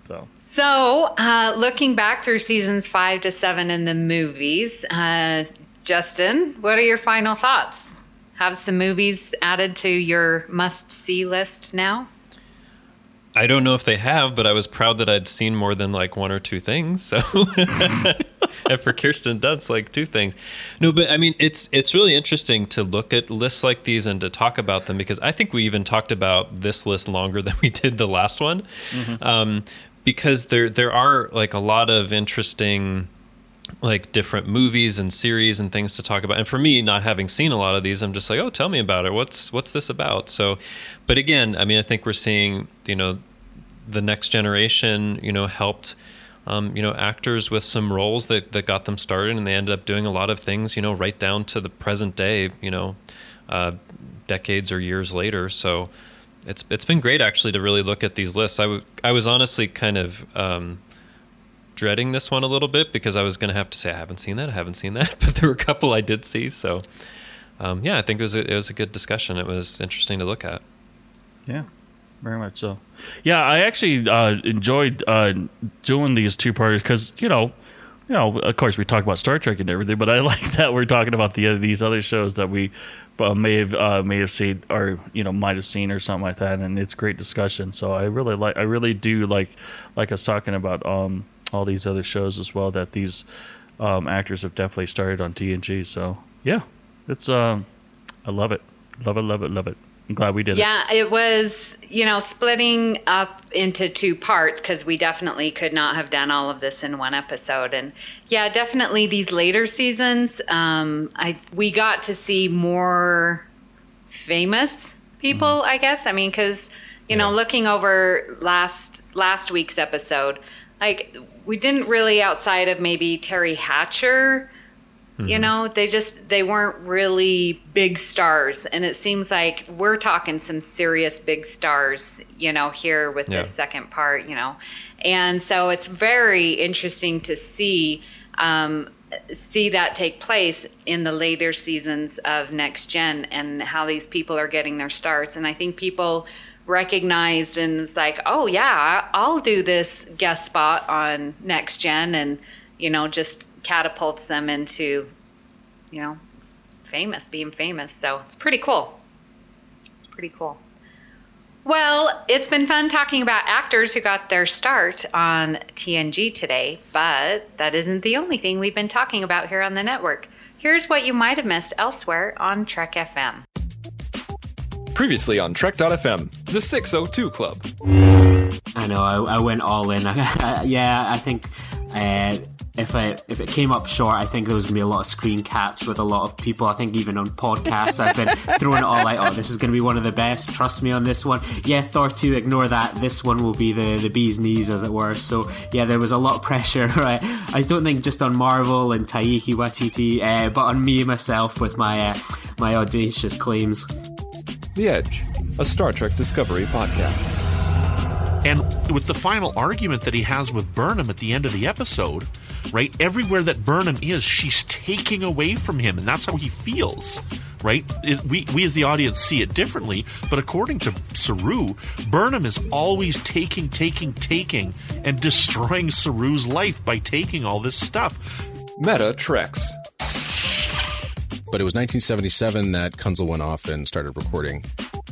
[SPEAKER 5] So
[SPEAKER 1] So, uh, looking back through seasons five to seven in the movies, uh, Justin, what are your final thoughts? Have some movies added to your must see list now?
[SPEAKER 4] I don't know if they have, but I was proud that I'd seen more than like one or two things. So, [LAUGHS] and for Kirsten Dunst, like two things. No, but I mean, it's it's really interesting to look at lists like these and to talk about them because I think we even talked about this list longer [LAUGHS] than we did the last one, um, because there there are like a lot of interesting like different movies and series and things to talk about. And for me, not having seen a lot of these, I'm just like, oh, tell me about it. What's what's this about? So, but again, I mean, I think we're seeing, you know, the next generation, you know, helped, um, you know, actors with some roles that that got them started, and they ended up doing a lot of things, you know, right down to the present day, you know, uh, decades or years later. So. It's, it's been great actually to really look at these lists. I, w- I was honestly kind of um, dreading this one a little bit because I was going to have to say I haven't seen that, I haven't seen that, [LAUGHS] but there were a couple I did see. So, um, yeah, I think it was a, it was a good discussion. It was interesting to look at.
[SPEAKER 5] yeah, very much so. Yeah, I actually uh, enjoyed uh, doing these two parties because you know. You know, of course, we talk about Star Trek and everything, but I [LAUGHS] like that we're talking about the these other shows that we uh, may have uh, may have seen or you know might have seen or something like that, and it's great discussion. So I really like, I really do like, like us talking about um, all these other shows as well that these um, actors have definitely started on TNG. So yeah, it's um, I love it, love it, love it, love it. I'm glad we did
[SPEAKER 1] yeah, it was, you know, splitting up into two parts because we definitely could not have done all of this in one episode. And yeah, definitely these later seasons, um, I we got to see more famous people, I guess. I mean, because you know, looking over last last week's episode, like we didn't really outside of maybe Teri Hatcher you know? They just they weren't really big stars. And it seems like we're talking some serious big stars you know here with
[SPEAKER 4] Yeah.
[SPEAKER 1] this second part you know? And so it's very interesting to see um, see that take place in the later seasons of next gen and how these people are getting their starts. And i think people recognized and it's like oh yeah i'll do this guest spot on next gen and you know just catapults them into you know famous being famous. So it's pretty cool. It's pretty cool. Well it's been fun talking about actors who got their start on tng today but that isn't the only thing we've been talking about here on the network. Here's what you might have missed elsewhere on trek fm
[SPEAKER 3] Previously on Trek.fm, the 602 Club.
[SPEAKER 6] I know. I, I went all in. [LAUGHS] yeah, I think uh, if I if it came up short, I think there was gonna be a lot of screen caps with a lot of people. I think even on podcasts, I've been [LAUGHS] throwing it all out. Oh, this is gonna be one of the best. Trust me on this one. Yeah, Thor two. Ignore that. This one will be the the bee's knees, as it were. So yeah, there was a lot of [LAUGHS] pressure. Right. I don't think just on Marvel and Taika Waititi, uh, but on me myself with my uh, my audacious claims.
[SPEAKER 3] The Edge, a Star Trek Discovery podcast.
[SPEAKER 7] And with the final argument that he has with Burnham at the end of the episode, right? Everywhere that Burnham is, she's taking away from him, and that's how he feels, right? It, we, we as the audience see it differently, but according to Saru, Burnham is always taking, taking, taking, and [LAUGHS] destroying Saru's life by taking all this stuff.
[SPEAKER 3] Meta Treks.
[SPEAKER 8] But it was 1977 that Kunzel went off and started recording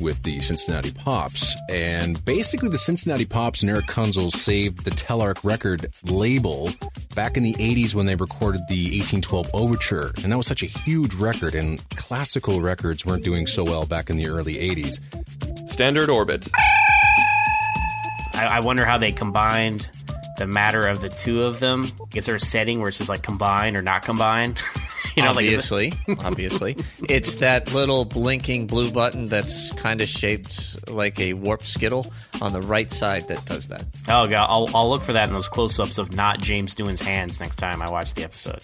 [SPEAKER 8] with the Cincinnati Pops. And basically, the Cincinnati Pops and Erich Kunzel saved the Telarc record label back in the 80s when they recorded the 1812 Overture. And that was such a huge record, and classical records weren't doing so well back in the early 80s.
[SPEAKER 3] Standard Orbit.
[SPEAKER 9] I, I wonder how they combined the matter of the two of them. Is there a setting where it's just like combine or not combine? [LAUGHS] [LAUGHS] you know, like
[SPEAKER 10] obviously, obviously, it's that little blinking blue button that's kind of shaped like a warped skittle on the right side that does that.
[SPEAKER 9] oh god, I'll, I'll look for that in those close-ups of not James doing his hands next time I watch the episode.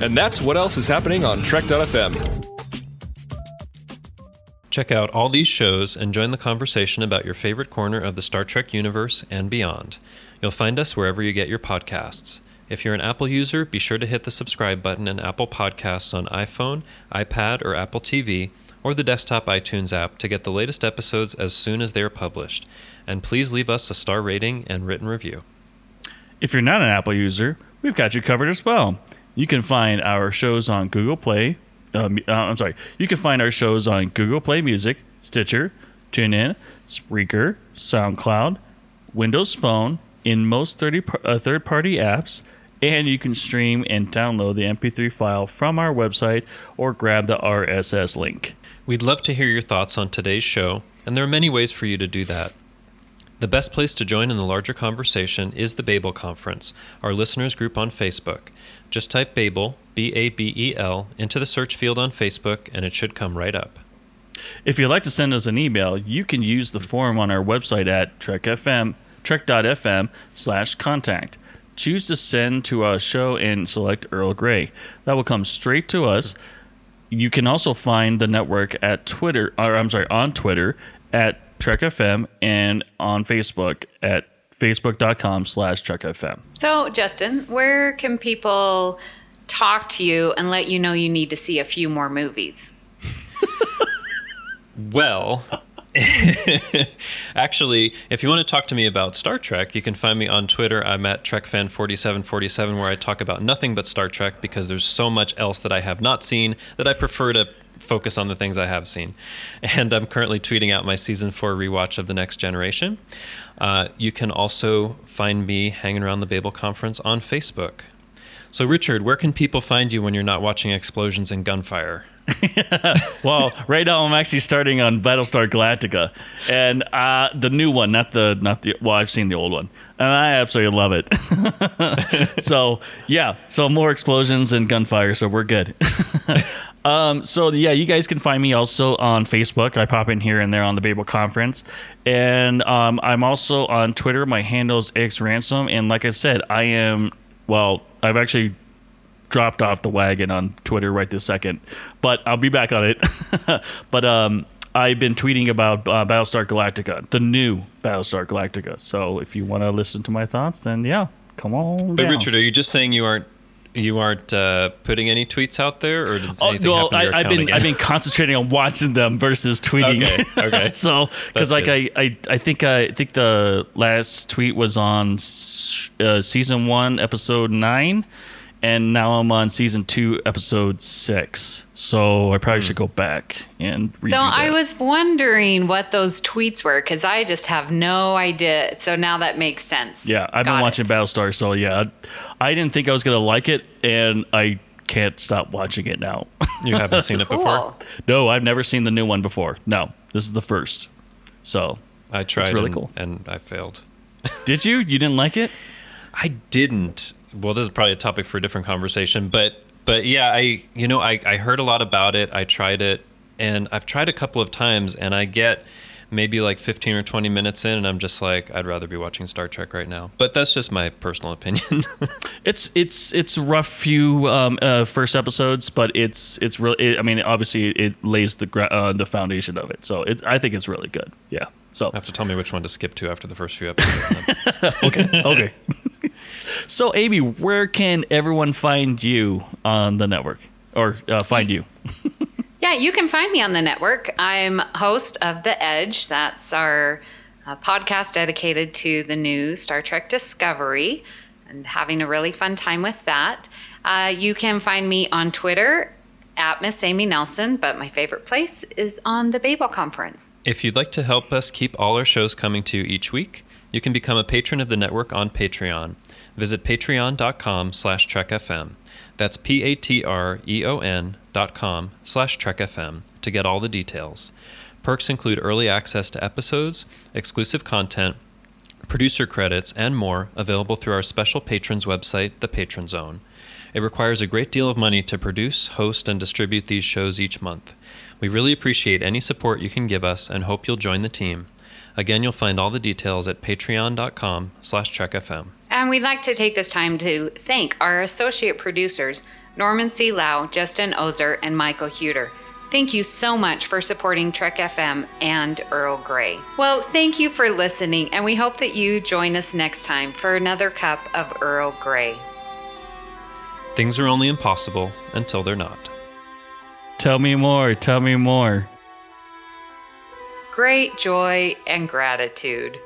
[SPEAKER 3] And that's what else is happening on Trek.fm.
[SPEAKER 4] Check out all these shows and join the conversation about your favorite corner of the Star Trek universe and beyond. You'll find us wherever you get your podcasts. If you're an Apple user, be sure to hit the subscribe button in Apple Podcasts on iPhone, iPad, or Apple TV, or the desktop iTunes app to get the latest episodes as soon as they are published. And please leave us a star rating and written review.
[SPEAKER 5] If you're not an Apple user, we've got you covered as well. You can find our shows on Google Play. Um, uh, I'm sorry. You can find our shows on Google Play Music, Stitcher, TuneIn, Spreaker, SoundCloud, Windows Phone, in most 30 uh, third-party apps, and you can stream and download the MP3 file from our website or grab the RSS link.
[SPEAKER 4] We'd love to hear your thoughts on today's show, and there are many ways for you to do that. The best place to join in the larger conversation is the Babel Conference, our listeners group on Facebook. Just type Babel, B A B E L, into the search field on Facebook, and it should come right up.
[SPEAKER 5] If you'd like to send us an email, you can use the form on our website at trekfm, trek.fm slash contact. Choose to send to our show and select Earl Grey. That will come straight to us. You can also find the network at Twitter, or I'm sorry, on Twitter at Trek FM and on Facebook at facebook.com slash Trek FM.
[SPEAKER 1] So, Justin, where can people talk to you and let you know you need to see a few more movies? [LAUGHS]
[SPEAKER 4] Well, [LAUGHS] actually, if you want to talk to me about Star Trek, you can find me on Twitter. I'm at TrekFan4747, where I talk about nothing but Star Trek because there's so much else that I have not seen that I prefer to focus on the things I have seen. [LAUGHS] And I'm currently tweeting out my season four rewatch of The Next Generation. Uh, you can also find me hanging around the Babel Conference on Facebook. So, Richard, where can people find you when you're not watching explosions and gunfire? [LAUGHS]
[SPEAKER 5] well, right now I'm actually starting on Battlestar Galactica, and uh, the new one, not the not the. Well, I've seen the old one, and I absolutely love it. [LAUGHS] so yeah, so more explosions and gunfire, so we're good. [LAUGHS] um, so yeah, you guys can find me also on Facebook. I pop in here and there on the Babel Conference, and um, I'm also on Twitter. My handle's X Ransom, and like I said, I am well. I've actually dropped off the wagon on Twitter right this second, but I'll be back on it. [LAUGHS] but um, I've been tweeting about uh, Battlestar Galactica, the new Battlestar Galactica. So if you want to listen to my thoughts, then yeah, come on.
[SPEAKER 4] But
[SPEAKER 5] down.
[SPEAKER 4] Richard, are you just saying you aren't you aren't uh, putting any tweets out there, or did
[SPEAKER 5] Oh,
[SPEAKER 4] anything
[SPEAKER 5] well,
[SPEAKER 4] happen to your
[SPEAKER 5] I, I've been
[SPEAKER 4] again?
[SPEAKER 5] I've [LAUGHS] been concentrating on watching them versus tweeting.
[SPEAKER 4] Okay, [LAUGHS] okay.
[SPEAKER 5] so because like. I, I I think I think the last tweet was on uh, season one episode nine, and now I'm on season two episode six. So I probably
[SPEAKER 4] Hmm.
[SPEAKER 5] should go back and redo
[SPEAKER 1] So I
[SPEAKER 5] that.
[SPEAKER 1] was wondering what those tweets were because I just have no idea. So now that makes sense.
[SPEAKER 5] Yeah, I've been watching
[SPEAKER 1] it.
[SPEAKER 5] Battlestar, so yeah, I, I didn't think I was gonna like it, and I can't stop watching it now. [LAUGHS]
[SPEAKER 4] you haven't seen it before.
[SPEAKER 1] Cool.
[SPEAKER 5] no, I've never seen the new one before. No, this is the first. So,
[SPEAKER 4] I tried It's
[SPEAKER 5] really
[SPEAKER 4] and,
[SPEAKER 5] cool.
[SPEAKER 4] and I failed.
[SPEAKER 5] did you? You didn't like it? [LAUGHS]
[SPEAKER 4] I didn't. Well, this is probably a topic for a different conversation, but but yeah, I you know I I heard a lot about it. I tried it, and I've tried a couple of times, and I get maybe like 15 or 20 minutes in and I'm just like I'd rather be watching Star Trek right now. But that's just my personal opinion. [LAUGHS]
[SPEAKER 5] It's it's it's rough few um, uh, first episodes, but it's it's really. It, I mean, obviously, it lays the gra- uh, the foundation of it. So it's I think it's really good. Yeah. So I
[SPEAKER 4] have to tell me which one to skip to after the first few episodes. [LAUGHS]
[SPEAKER 5] okay, okay. So, Amy, where can everyone find you on the network or uh, find you? [LAUGHS]
[SPEAKER 1] Yeah, you can find me on the network. I'm host of The Edge. That's our uh, podcast dedicated to the new Star Trek Discovery and having a really fun time with that. Uh, you can find me on Twitter at Miss Amy Nelson, but my favorite place is on the Babel Conference.
[SPEAKER 4] If you'd like to help us keep all our shows coming to you each week, you can become a patron of the network on Patreon. Visit patreon.com slash trekfm. That's P-A-T-R-E-O-N dot com slash trekfm to get all the details. Perks include early access to episodes, exclusive content, producer credits, and more available through our special patrons website, The Patron Zone. It requires a great deal of money to produce, host, and distribute these shows each month. We really appreciate any support you can give us and hope you'll join the team. Again, you'll find all the details at patreon.com slash trekfm.
[SPEAKER 1] And we'd like to take this time to thank our associate producers, Norman C. Lao, Justin Oser, and Michael Hueter. Thank you so much for supporting Trek FM and Earl Grey. Well, thank you for listening, and we hope that you join us next time for another cup of Earl Grey.
[SPEAKER 4] Things are only impossible until they're not.
[SPEAKER 5] Tell me more. Tell me more.
[SPEAKER 1] Great joy and gratitude.